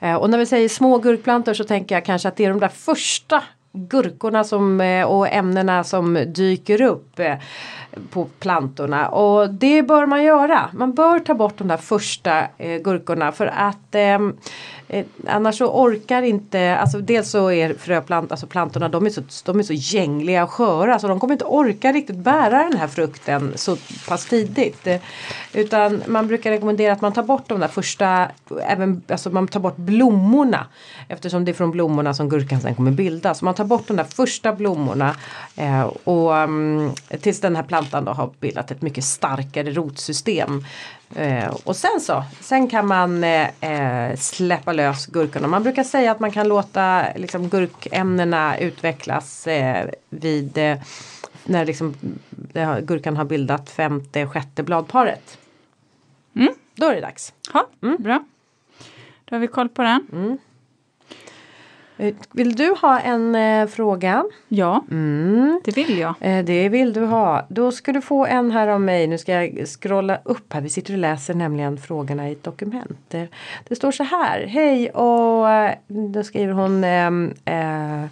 Eh, och när vi säger små gurkplantor så tänker jag kanske att det är de där första gurkorna som, eh, och ämnena som dyker upp eh, på plantorna och det bör man göra. Man bör ta bort de där första gurkorna för att eh, annars så orkar inte, alltså dels så är fröplant, alltså plantorna de är, så, de är så gängliga och sköra så de kommer inte orka riktigt bära den här frukten så pass tidigt. Eh, utan man brukar rekommendera att man tar bort de där första, även, alltså man tar bort blommorna eftersom det är från blommorna som gurkan sen kommer bildas. Man tar bort de där första blommorna eh, och um, tills den här plantan då har bildat ett mycket starkare rotsystem. Eh, och sen så, sen kan man eh, eh, släppa lös gurkorna. Man brukar säga att man kan låta liksom, gurkämnena utvecklas eh, vid eh, när liksom, har, gurkan har bildat femte, sjätte bladparet. Mm. Då är det dags. Ja, mm. Bra. Då har vi koll på den. Mm. Eh, vill du ha en eh, fråga? Ja, mm. det vill jag. Eh, det vill du ha. Då ska du få en här av mig. Nu ska jag scrolla upp här. Vi sitter och läser nämligen frågorna i ett dokument. Det, det står så här. Hej och eh, då skriver hon ehm, eh,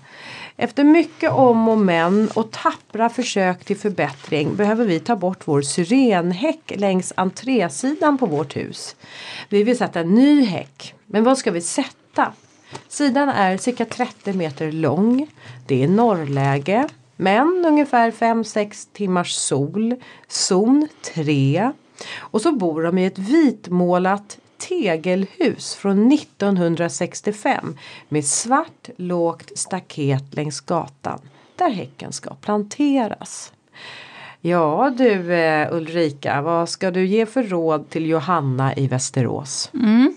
efter mycket om och men och tappra försök till förbättring behöver vi ta bort vår syrenhäck längs entrésidan på vårt hus. Vi vill sätta en ny häck. Men vad ska vi sätta? Sidan är cirka 30 meter lång. Det är norrläge. Men ungefär 5-6 timmars sol. Zon 3. Och så bor de i ett vitmålat tegelhus från 1965 med svart lågt staket längs gatan där häcken ska planteras. Ja du eh, Ulrika, vad ska du ge för råd till Johanna i Västerås? Mm.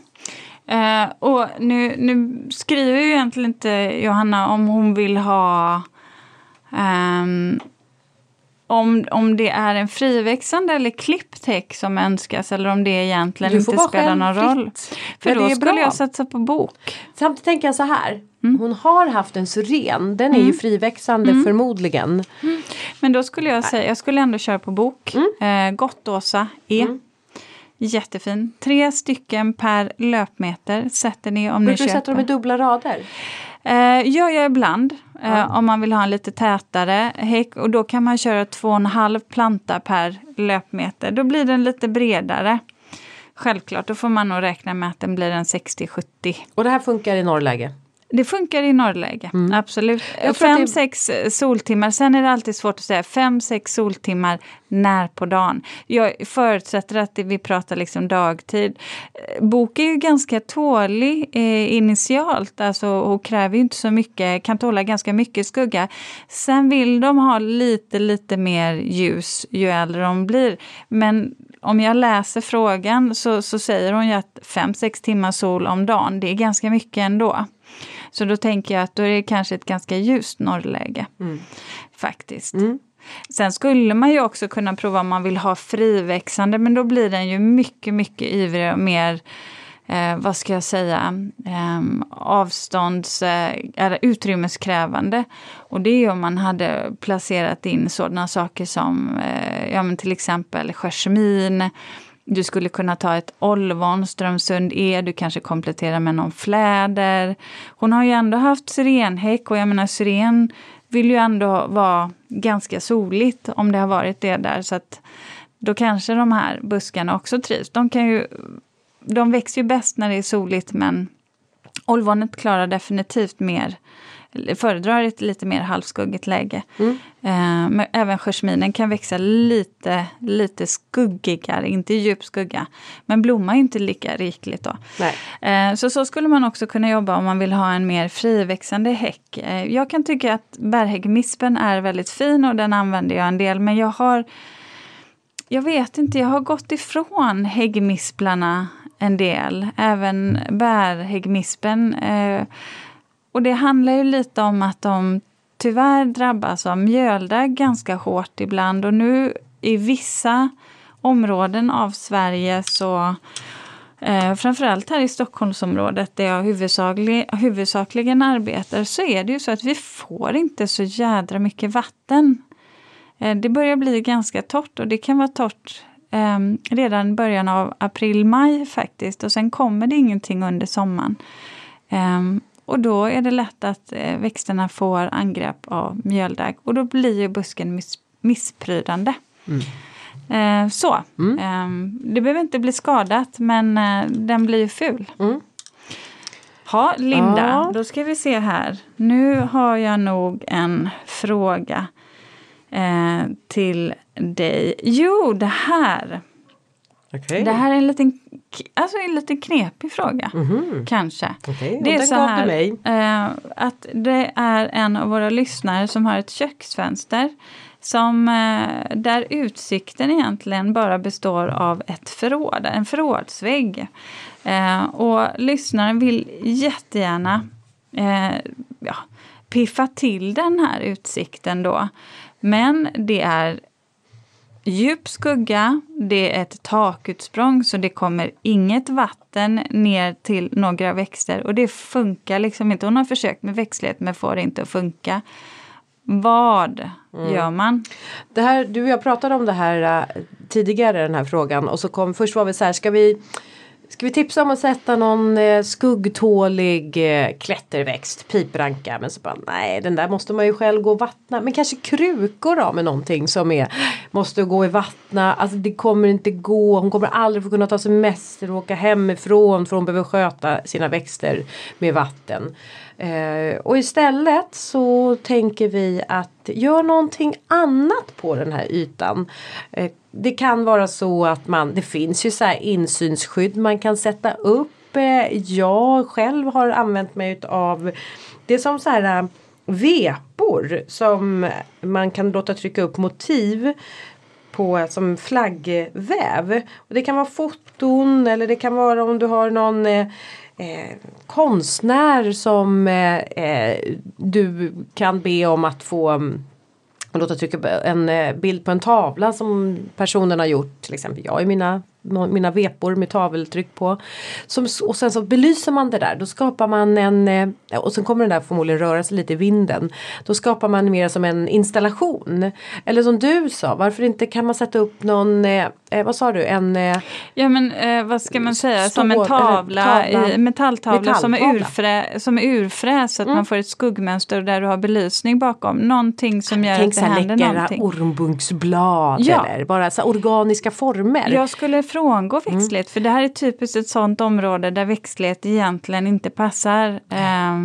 Eh, och nu, nu skriver ju egentligen inte Johanna om hon vill ha um, om, om det är en friväxande eller klippt häck som önskas eller om det egentligen inte spelar någon roll. För då skulle bra. jag satsa på bok. Samtidigt tänker jag så här. Mm. Hon har haft en syren, den är mm. ju friväxande mm. förmodligen. Mm. Men då skulle jag säga, jag skulle ändå köra på bok. Mm. Eh, Gottåsa E. Jättefin. Tre stycken per löpmeter sätter ni om Brukar ni köper. du sätta dem i dubbla rader? Eh, gör jag ibland. Eh, Om man vill ha en lite tätare häck. Och då kan man köra två och en halv planta per löpmeter. Då blir den lite bredare. Självklart, då får man nog räkna med att den blir en 60-70. Och det här funkar i norrläge? Det funkar i norrläge, mm. absolut. Fem, det... sex eh, soltimmar. Sen är det alltid svårt att säga fem, sex soltimmar när på dagen. Jag förutsätter att vi pratar liksom dagtid. Eh, bok är ju ganska tålig eh, initialt, alltså, och kräver inte så mycket, kan tåla ganska mycket skugga. Sen vill de ha lite, lite mer ljus ju äldre de blir. Men om jag läser frågan så, så säger hon ju att fem sex timmar sol om dagen, det är ganska mycket ändå. Så då tänker jag att då är det kanske ett ganska ljust norrläge. Faktiskt. Sen skulle man ju också kunna prova om man vill ha friväxande men då blir den ju mycket, mycket ivrigare och mer eh, vad ska jag säga, eh, avstånds eh, eller utrymmeskrävande. Och det är ju om man hade placerat in sådana saker som eh, ja, men till exempel jasmin, du skulle kunna ta ett olvon, Strömsund E, du kanske kompletterar med någon fläder. Hon har ju ändå haft syrenhäck och jag menar syren vill ju ändå vara ganska soligt om det har varit det där. Så att då kanske de här buskarna också trivs. De, kan ju, de växer ju bäst när det är soligt men olvonet klarar definitivt mer föredrar ett lite mer halvskuggigt läge. Mm. Eh, men även jasminen kan växa lite, lite skuggigare, inte djup skugga. Men blommar inte lika rikligt då. Eh, så så skulle man också kunna jobba om man vill ha en mer friväxande häck. Eh, jag kan tycka att bärhäggmispen är väldigt fin och den använder jag en del men jag har jag vet inte, jag har gått ifrån häggmisplarna en del. Även bärhäggmispen. Eh, och det handlar ju lite om att de tyvärr drabbas av mjöldagg ganska hårt ibland och nu i vissa områden av Sverige så eh, framförallt här i Stockholmsområdet där jag huvudsaklig, huvudsakligen arbetar så är det ju så att vi får inte så jädra mycket vatten. Eh, det börjar bli ganska torrt och det kan vara torrt eh, redan i början av april-maj faktiskt och sen kommer det ingenting under sommaren. Ehm, och då är det lätt att eh, växterna får angrepp av mjöldagg och då blir ju busken miss, missprydande. Mm. Eh, så, mm. eh, det behöver inte bli skadat men eh, den blir ju ful. Mm. Ha, Linda, ja. då ska vi se här. Nu har jag nog en fråga eh, till dig. Jo, det här. Okay. Det här är en liten, alltså en liten knepig fråga. Mm -hmm. Kanske. Okay. Det är så här eh, att det är en av våra lyssnare som har ett köksfönster som, eh, där utsikten egentligen bara består av ett förråd, en förrådsvägg. Eh, och lyssnaren vill jättegärna eh, ja, piffa till den här utsikten då. Men det är djup skugga, det är ett takutsprång så det kommer inget vatten ner till några växter och det funkar liksom inte. Hon har försökt med växtlighet men får det inte att funka. Vad mm. gör man? Det här, du och jag pratade om det här uh, tidigare den här frågan och så kom först var vi så här ska vi Ska vi tipsa om att sätta någon eh, skuggtålig eh, klätterväxt, pipranka. Men så bara nej den där måste man ju själv gå och vattna. Men kanske krukor då med någonting som är måste gå i vattna. Alltså det kommer inte gå. Hon kommer aldrig få kunna ta semester och åka hemifrån för hon behöver sköta sina växter med vatten. Eh, och istället så tänker vi att gör någonting annat på den här ytan. Eh, det kan vara så att man, det finns ju så här insynsskydd man kan sätta upp. Eh, jag själv har använt mig av det som så här eh, vepor som man kan låta trycka upp motiv på som flaggväv. Och det kan vara foton eller det kan vara om du har någon eh, eh, konstnär som eh, eh, du kan be om att få mm, låta trycka en eh, bild på en tavla som personen har gjort. Till exempel jag i mina mina vepor med taveltryck på. Som, och sen så belyser man det där. Då skapar man en, eh, och sen kommer den där förmodligen röra sig lite i vinden. Då skapar man mer som en installation. Eller som du sa, varför inte kan man sätta upp någon, eh, eh vad sa du, en... Eh, ja men eh, vad ska man säga, som en tavla, tavla metalltavla som är, urfrä, som är urfräs så att mm. man får ett skuggmönster där du har belysning bakom. Någonting som gör Tänk att det händer någonting. Tänk ormbunksblad ja. eller bara så organiska former. Jag skulle frångå mm. växtlighet. Mm. För det här är typiskt ett sånt område där växtlighet egentligen inte passar. Eh,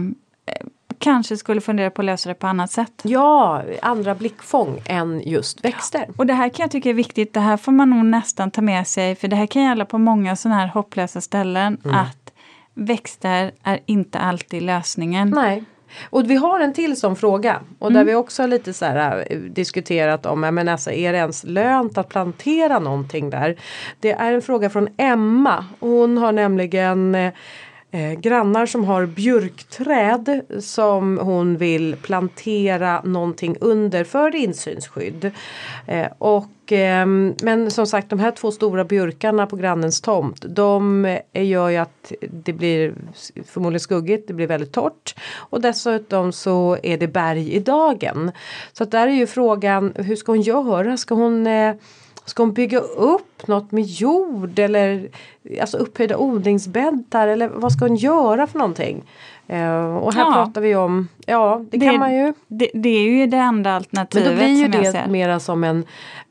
kanske skulle fundera på att lösa det på annat sätt. Ja, andra blickfång än just växter. Och det här kan jag tycka är viktigt. Det här får man nog nästan ta med sig. För det här kan gälla på många sådana här hopplösa ställen. Mm. Att växter är inte alltid lösningen. Nej. Och vi har en till sån fråga och där mm. vi också har lite så här, äh, diskuterat om men alltså, är det ens lönt att plantera någonting där? Det är en fråga från Emma. Hon har nämligen äh, eh, grannar som har björkträd som hon vill plantera någonting under för insynsskydd. Eh, och, eh, men som sagt de här två stora björkarna på grannens tomt de eh, gör ju att det blir förmodligen skuggigt, det blir väldigt torrt. Och dessutom så är det berg i dagen. Så att där är ju frågan hur ska hon göra? Ska hon eh, Ska hon bygga upp något med jord eller alltså upphöjda odlingsbäddar eller vad ska hon göra för någonting? Uh, och här ja. pratar vi om, ja det, det kan man ju. Det, det, är ju det enda alternativet. Men då blir ju det mera som en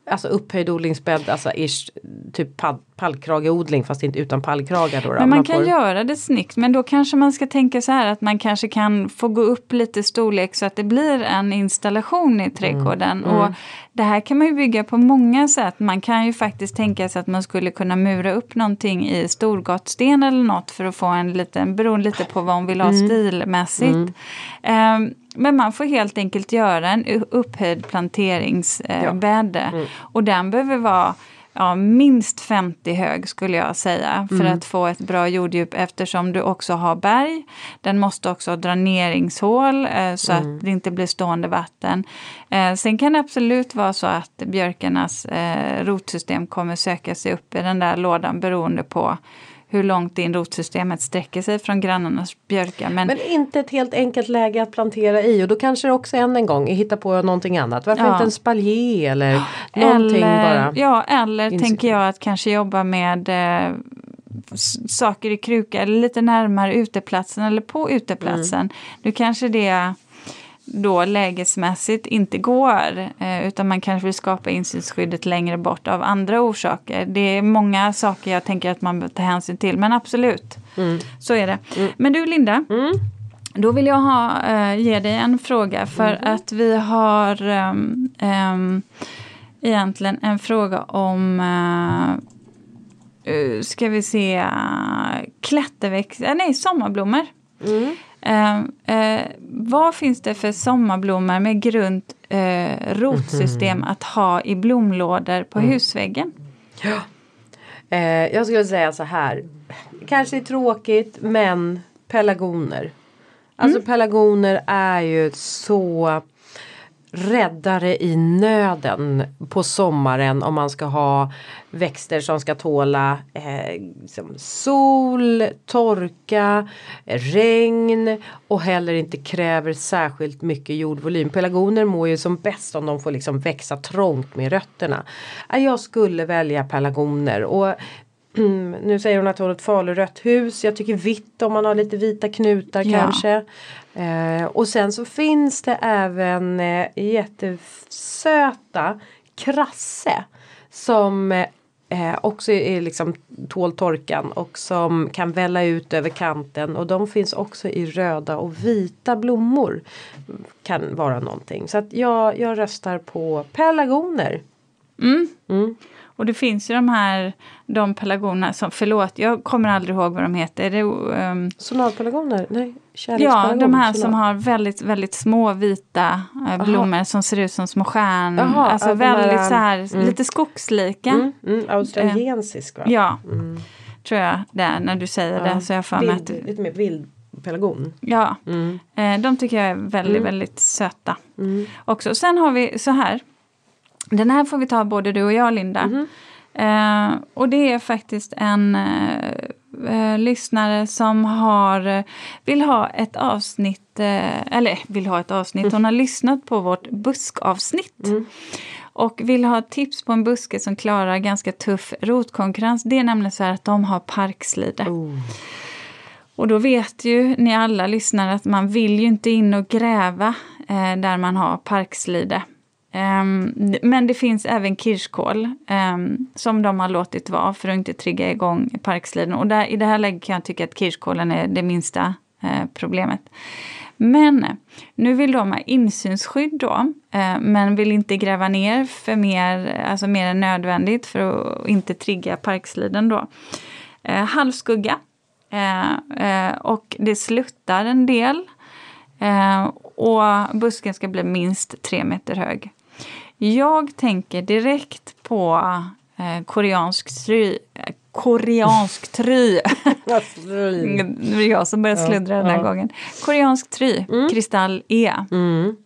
alltså upphöjd odlingsbädd, alltså ish, typ pall, pallkrageodling fast inte utan pallkragar. Då. Men man, man kan får... göra det snyggt men då kanske man ska tänka så här att man kanske kan få gå upp lite storlek så att det blir en installation i trädgården. Mm. Mm. Och det här kan man ju bygga på många sätt. Man kan ju faktiskt tänka sig att man skulle kunna mura upp någonting i storgatsten eller något för att få en liten, beroende lite på vad hon vill ha mm. stilmässigt. Um, men man får helt enkelt göra en upphöjd planteringsbädd. Ja. Mm. Och den behöver vara ja, minst 50 hög skulle jag säga för mm. att få ett bra jorddjup eftersom du också har berg. Den måste också ha dräneringshål eh, så mm. att det inte blir stående vatten. Eh, sen kan det absolut vara så att björkarnas eh, rotsystem kommer söka sig upp i den där lådan beroende på hur långt in rotsystemet sträcker sig från grannarnas björkar. Men, men inte ett helt enkelt läge att plantera i och då kanske det också än en gång hitta på någonting annat. Varför ja. inte en spaljer eller någonting eller, bara? Ja eller Insikt. tänker jag att kanske jobba med eh, saker i kruka eller lite närmare uteplatsen eller på uteplatsen. Mm. Nu kanske det då lägesmässigt inte går eh, utan man kanske vill skapa insynsskyddet längre bort av andra orsaker. Det är många saker jag tänker att man bör ta hänsyn till men absolut, mm. så är det. Mm. Men du Linda, mm. då vill jag ha, äh, ge dig en fråga för mm. att vi har ähm, ähm, egentligen en fråga om äh, ska vi se, klätterväxter, nej sommarblommor. Mm. Eh, eh, vad finns det för sommarblommor med grunt eh, rotsystem mm. att ha i blomlådor på mm. husväggen? Ja. Eh, jag skulle säga så här. Kanske är tråkigt men pelargoner. Alltså mm. pelargoner är ju så räddare i nöden på sommaren om man ska ha växter som ska tåla eh, liksom sol, torka, regn och heller inte kräver särskilt mycket jordvolym. Pelargoner mår ju som bäst om de får liksom växa trångt med rötterna. Jag skulle välja pelargoner och nu säger hon att hon har ett falurött hus. Jag tycker vitt om man har lite vita knutar ja. kanske. Eh, och sen så finns det även eh, jättesöta krasse. Som eh, också är liksom tål torkan och som kan välla ut över kanten och de finns också i röda och vita blommor. Kan vara någonting. Så att jag, jag röstar på pelargoner. Mm. Mm. Och det finns ju de här de pelargonerna som, förlåt jag kommer aldrig ihåg vad de heter. Det, um, Sonalpelargoner? Nej, Ja, de här som har väldigt, väldigt små vita äh, blommor som ser ut som små stjärnor. Alltså väldigt här, så här, mm. lite skogslika. Mm, mm, australiensisk va? Ja, mm. tror jag det är när du säger ja. det. Så jag för mig att, lite mer vild pelargon. Ja, mm. eh, de tycker jag är väldigt, mm. väldigt söta. Också. Sen har vi så här den här får vi ta både du och jag Linda. Mm -hmm. eh, och det är faktiskt en eh, eh, lyssnare som har, vill ha ett avsnitt, eh, eller vill ha ett avsnitt, mm. hon har lyssnat på vårt buskavsnitt. Mm. Och vill ha tips på en buske som klarar ganska tuff rotkonkurrens. Det är nämligen så att de har parkslide. Oh. Och då vet ju ni alla lyssnare att man vill ju inte in och gräva eh, där man har parkslide. Um, men det finns även kirskål um, som de har låtit vara för att inte trigga igång parksliden. Och där, i det här läget kan jag tycka att kirskålen är det minsta uh, problemet. Men nu vill de ha insynsskydd då, uh, men vill inte gräva ner för mer, alltså mer än nödvändigt för att inte trigga parksliden då. Uh, halvskugga och det sluttar en del. och busken ska bli minst tre meter hög. Jag tänker direkt på eh, koreansk try. Koreansk try. Mm, Nu är det jag som börjar sluddra den här gången. Koreansk try, kristall E.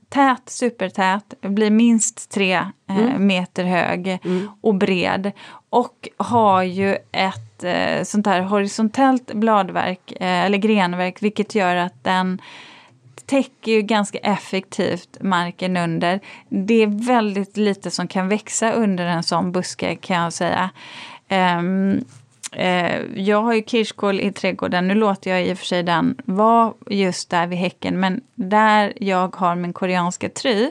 Tät, supertät, blir minst tre eh, meter hög och bred. Och har ju ett eh, sånt här horisontellt bladverk, eh, eller grenverk, vilket gör att den täcker ju ganska effektivt marken under. Det är väldigt lite som kan växa under en sån buske kan jag säga. Um, uh, jag har ju kirskål i trädgården. Nu låter jag i och för sig den vara just där vid häcken. Men där jag har min koreanska try.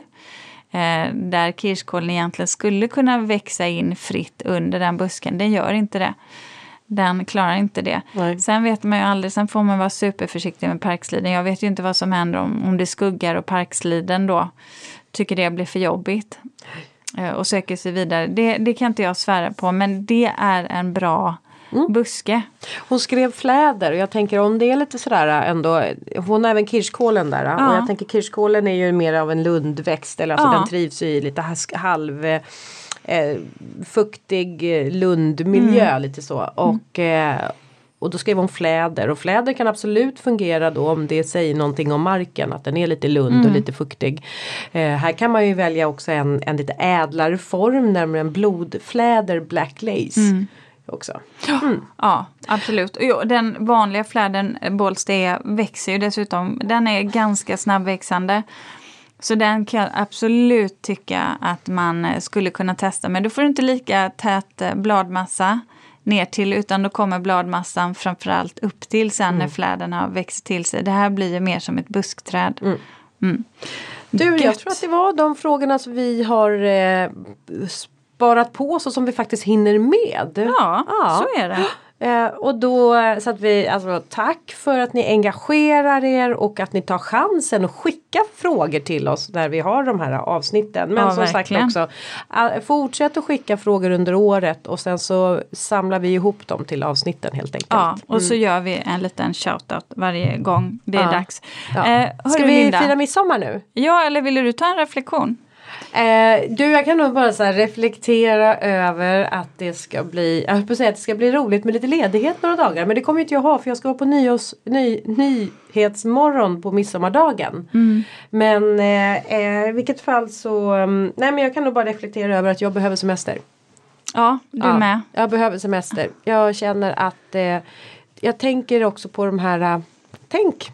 Eh, där kirskålen egentligen skulle kunna växa in fritt under den busken. Den gör inte det. Den klarar inte det. Nej. Sen vet man ju aldrig, sen får man vara superförsiktig med parksliden. Jag vet ju inte vad som händer om, om det skuggar och parksliden då tycker det blir för jobbigt. Eh, Och söker sig vidare. Det, det kan inte jag svära på men det är en bra Mm. buske. Hon skrev fläder och jag tänker om det är lite sådär ändå. Hon har även kirskålen där. Ja. Och jag tänker kirskålen är ju mer av en lundväxt. Eller alltså Ja. den trivs ju i lite halv eh, fuktig eh, lundmiljö Mm. lite så. Och, eh, och då skrev hon fläder och fläder kan absolut fungera då om det säger någonting om marken. Att den är lite lund Mm. och lite fuktig. Eh, här kan man ju välja också en, en lite ädlare form. Nämligen blodfläder black lace. Mm. Också. Ja, absolut. Och den vanliga flädern eh, Bolstea växer ju dessutom. Den är ganska snabbväxande. Så den kan jag absolut tycka att man eh, skulle kunna testa. Men då får du inte lika tät eh, bladmassa ner till utan då kommer bladmassan framförallt upp till sen när fläden har växt till sig. Det här blir ju mer som ett buskträd. Mm. Du, jag Gött. tror att det var de frågorna som vi har eh, sparat på och som vi faktiskt hinner med. Ja, Ja. så är det. Eh, och då så att vi, alltså tack för att ni engagerar er och att ni tar chansen och skickar frågor till oss när vi har de här avsnitten. Men Ja, som verkligen. sagt också, fortsätt att skicka frågor under året och sen så samlar vi ihop dem till avsnitten helt enkelt. Ja, och så gör vi en liten shoutout varje gång det är Ja. dags. Ja. Eh, Ska vi Linda. fira midsommar nu? Ja, eller ville du ta en reflektion? Eh, du jag kan nog bara så reflektera över att det ska bli, jag höll på att säga att det ska bli roligt med lite ledighet några dagar men det kommer inte jag ha för jag ska vara på nyårs, ny, nyhetsmorgon på midsommardagen. Men eh, eh, i vilket fall så, mm, nej men jag kan nog bara reflektera över att jag behöver semester. Ja, du Ja, med. Jag behöver semester. Jag känner att eh, jag tänker också på de här, eh, tänk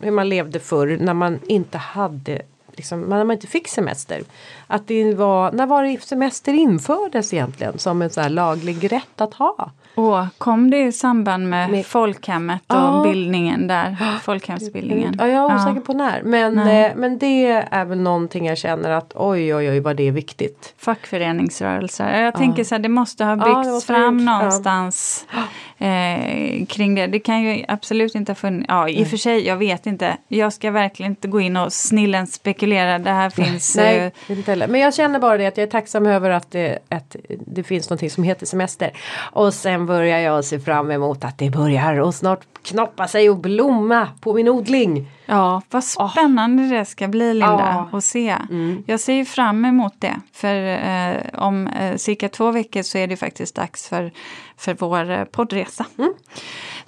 hur man levde förr när man inte hade Liksom, när man inte fick semester. Att det var, när var det semester infördes egentligen som en så här laglig rätt att ha? Och kom det i samband med, Med- folkhemmet och Ja. bildningen där? Folkhemsbildningen. Ja, jag är osäker på när. Men, eh, men det är väl någonting jag känner att oj oj oj vad det är viktigt. Fackföreningsrörelser. Jag tänker så här, det måste ha byggts fram någonstans eh, kring det. Det kan ju absolut inte ha funnits. Ja, i och för sig, jag vet inte. Jag ska verkligen inte gå in och snillen spekulera. Det här finns... eh, Nej, inte heller. Men jag känner bara det att jag är tacksam över att det, att det finns någonting som heter semester. Och sen börjar jag se fram emot att det börjar och snart knoppa sig och blomma på min odling. Ja, vad spännande det ska bli Linda Ja. att se. Mm. Jag ser ju fram emot det. För eh, om eh, cirka två veckor så är det faktiskt dags för, för vår eh, poddresa.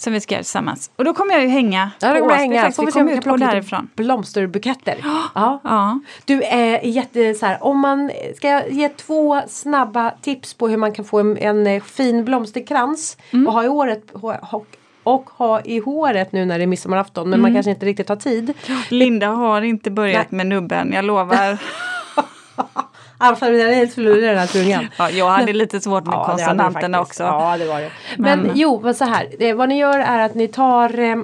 Som vi ska göra tillsammans. Och då kommer jag ju hänga. Ja, på hänga. Får Vi kommer ut på därifrån. blomsterbuketter. Ja. Ja. Du är jätte så här, om man ska jag ge två snabba tips på hur man kan få en, en eh, fin blomsterkrans Mm. och ha i året och, och ha i håret nu när det är midsommarafton men Mm. man kanske inte riktigt har tid. Linda har inte börjat med nubben, jag lovar. Helt förlorar den här tungan. Ja, jag hade lite svårt med Ja, konsonanterna också. Ja, det var det. Men, Men- jo, men så här. Vad ni gör är att ni tar eh,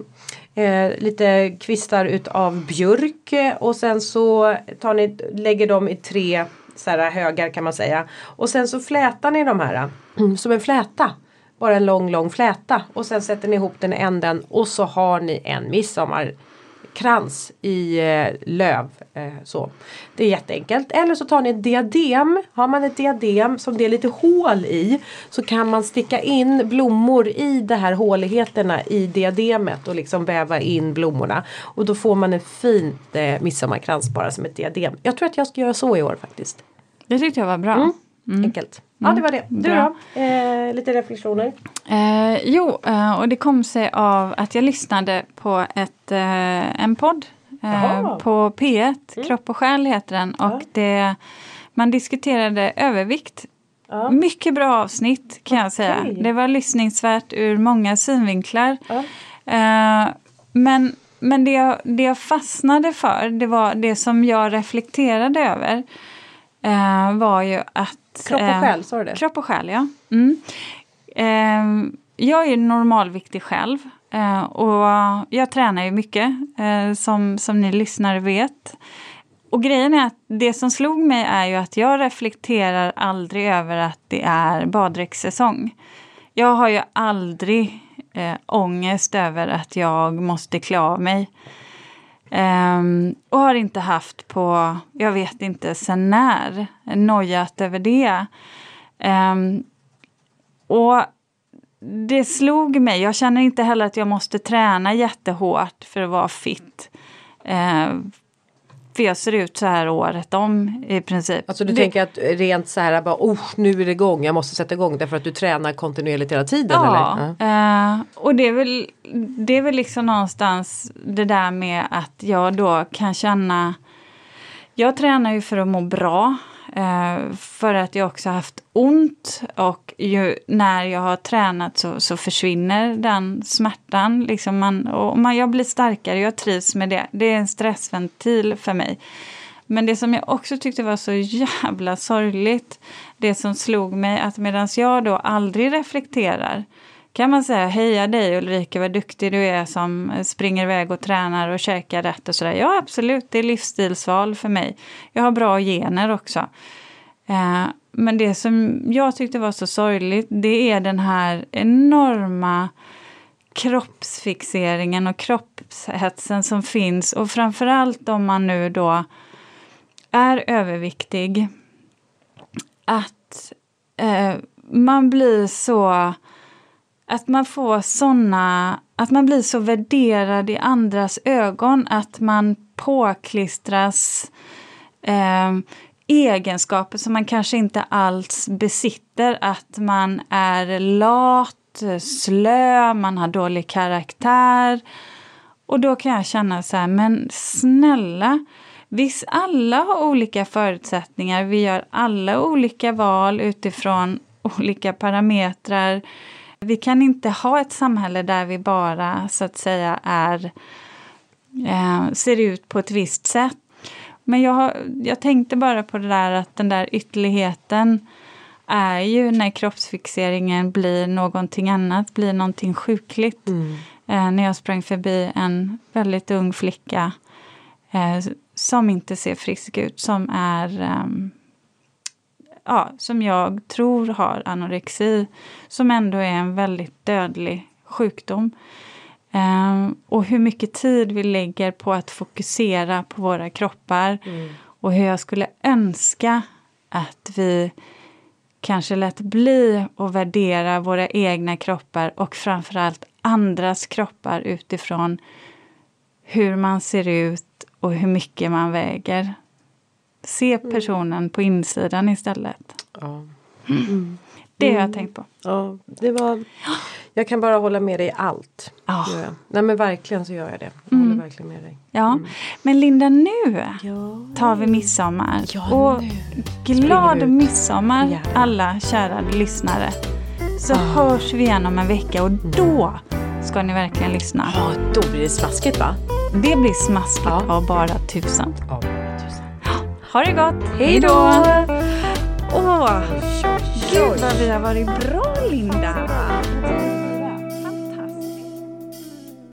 eh, lite kvistar utav björk eh, och sen så tar ni, lägger dem i tre så här, högar kan man säga. Och sen så flätar ni de här mm, som en fläta. Bara en lång, lång fläta. Och sen sätter ni ihop den i änden och så har ni en midsommarkrans i eh, löv. Eh, så. Det är jätteenkelt. Eller så tar ni ett diadem. Har man ett diadem som det är lite hål i så kan man sticka in blommor i de här håligheterna i diademet och liksom väva in blommorna. Och då får man en fint eh, midsommarkrans bara som ett diadem. Jag tror att jag ska göra så i år faktiskt. Det tyckte jag var bra. Enkelt. Ja det var det. Du bra. då? Eh, lite reflektioner? Eh, jo, eh, och det kom sig av att jag lyssnade på ett, eh, en podd eh, på P1, Kropp och själ heter den. Och Ja. det, man diskuterade övervikt. Ja. Mycket bra avsnitt kan jag säga. Det var lyssningsvärt ur många synvinklar. Ja. Eh, men men det, jag, det jag fastnade för, det var det som jag reflekterade över. var ju att... Kropp och eh, själ, sa du det? Kropp och själ, ja. Mm. Eh, jag är normalviktig själv. Eh, och jag tränar ju mycket, eh, som, som ni lyssnare vet. Och grejen är att det som slog mig är ju att jag reflekterar aldrig över att det är baddräktssäsong. Jag har ju aldrig eh, ångest över att jag måste klä av mig. Um, och har inte haft på, jag vet inte sen när, nojat över det. Um, och det slog mig, jag känner inte heller att jag måste träna jättehårt för att vara fit. Uh, jag ser ut så här året om i princip. Alltså du Det- tänker att rent så här bara oh, nu är det igång, jag måste sätta igång därför att du tränar kontinuerligt hela tiden Ja, eller? eh, och det är, väl, det är väl liksom någonstans det där med att jag då kan känna... Jag tränar ju för att må bra, eh, för att jag också haft ont och ju, när jag har tränat så, så försvinner den smärtan. Liksom man, och man, jag blir starkare, jag trivs med det. Det är en stressventil för mig. Men det som jag också tyckte var så jävla sorgligt, det som slog mig att medan jag då aldrig reflekterar kan man säga heja dig Ulrika vad duktig du är som springer iväg och tränar och käkar rätt och sådär. Ja absolut, det är livsstilsval för mig. Jag har bra gener också. Eh, men det som jag tyckte var så sorgligt det är den här enorma kroppsfixeringen och kroppshetsen som finns och framförallt om man nu då är överviktig. Att eh, man blir så... Att man får såna... Att man blir så värderad i andras ögon att man påklistras eh, egenskaper som man kanske inte alls besitter. Att man är lat, slö, man har dålig karaktär. Och då kan jag känna så här, men snälla, visst alla har olika förutsättningar, vi gör alla olika val utifrån olika parametrar. Vi kan inte ha ett samhälle där vi bara så att säga är, eh, ser ut på ett visst sätt. Men jag, har, jag tänkte bara på det där att den där ytterligheten är ju när kroppsfixeringen blir någonting annat, blir någonting sjukligt. Mm. Eh, när jag sprang förbi en väldigt ung flicka eh, som inte ser frisk ut, som är ehm, ja, som jag tror har anorexi, som ändå är en väldigt dödlig sjukdom. Ehm, och hur mycket tid vi lägger på att fokusera på våra kroppar. Och hur jag skulle önska att vi kanske lät bli att värdera våra egna kroppar och framförallt andras kroppar utifrån hur man ser ut och hur mycket man väger. Se personen på insidan istället. Ja. Det har jag tänkt på. ja, det var... Jag kan bara hålla med dig i allt. Ja. Gör jag. Nej men verkligen så gör jag det. Jag håller verkligen med dig. Ja. Men Linda, nu Ja. tar vi midsommar. Ja, och nu glad midsommar Gärna. alla kära lyssnare. Så hörs vi igen om en vecka och då ska ni verkligen lyssna. Ja, då blir det smaskigt va? Det blir smaskigt Ja. av bara tusen. Ja, tusen. Ha det gott! Hej då! Åh, gud vad vi har varit bra Linda!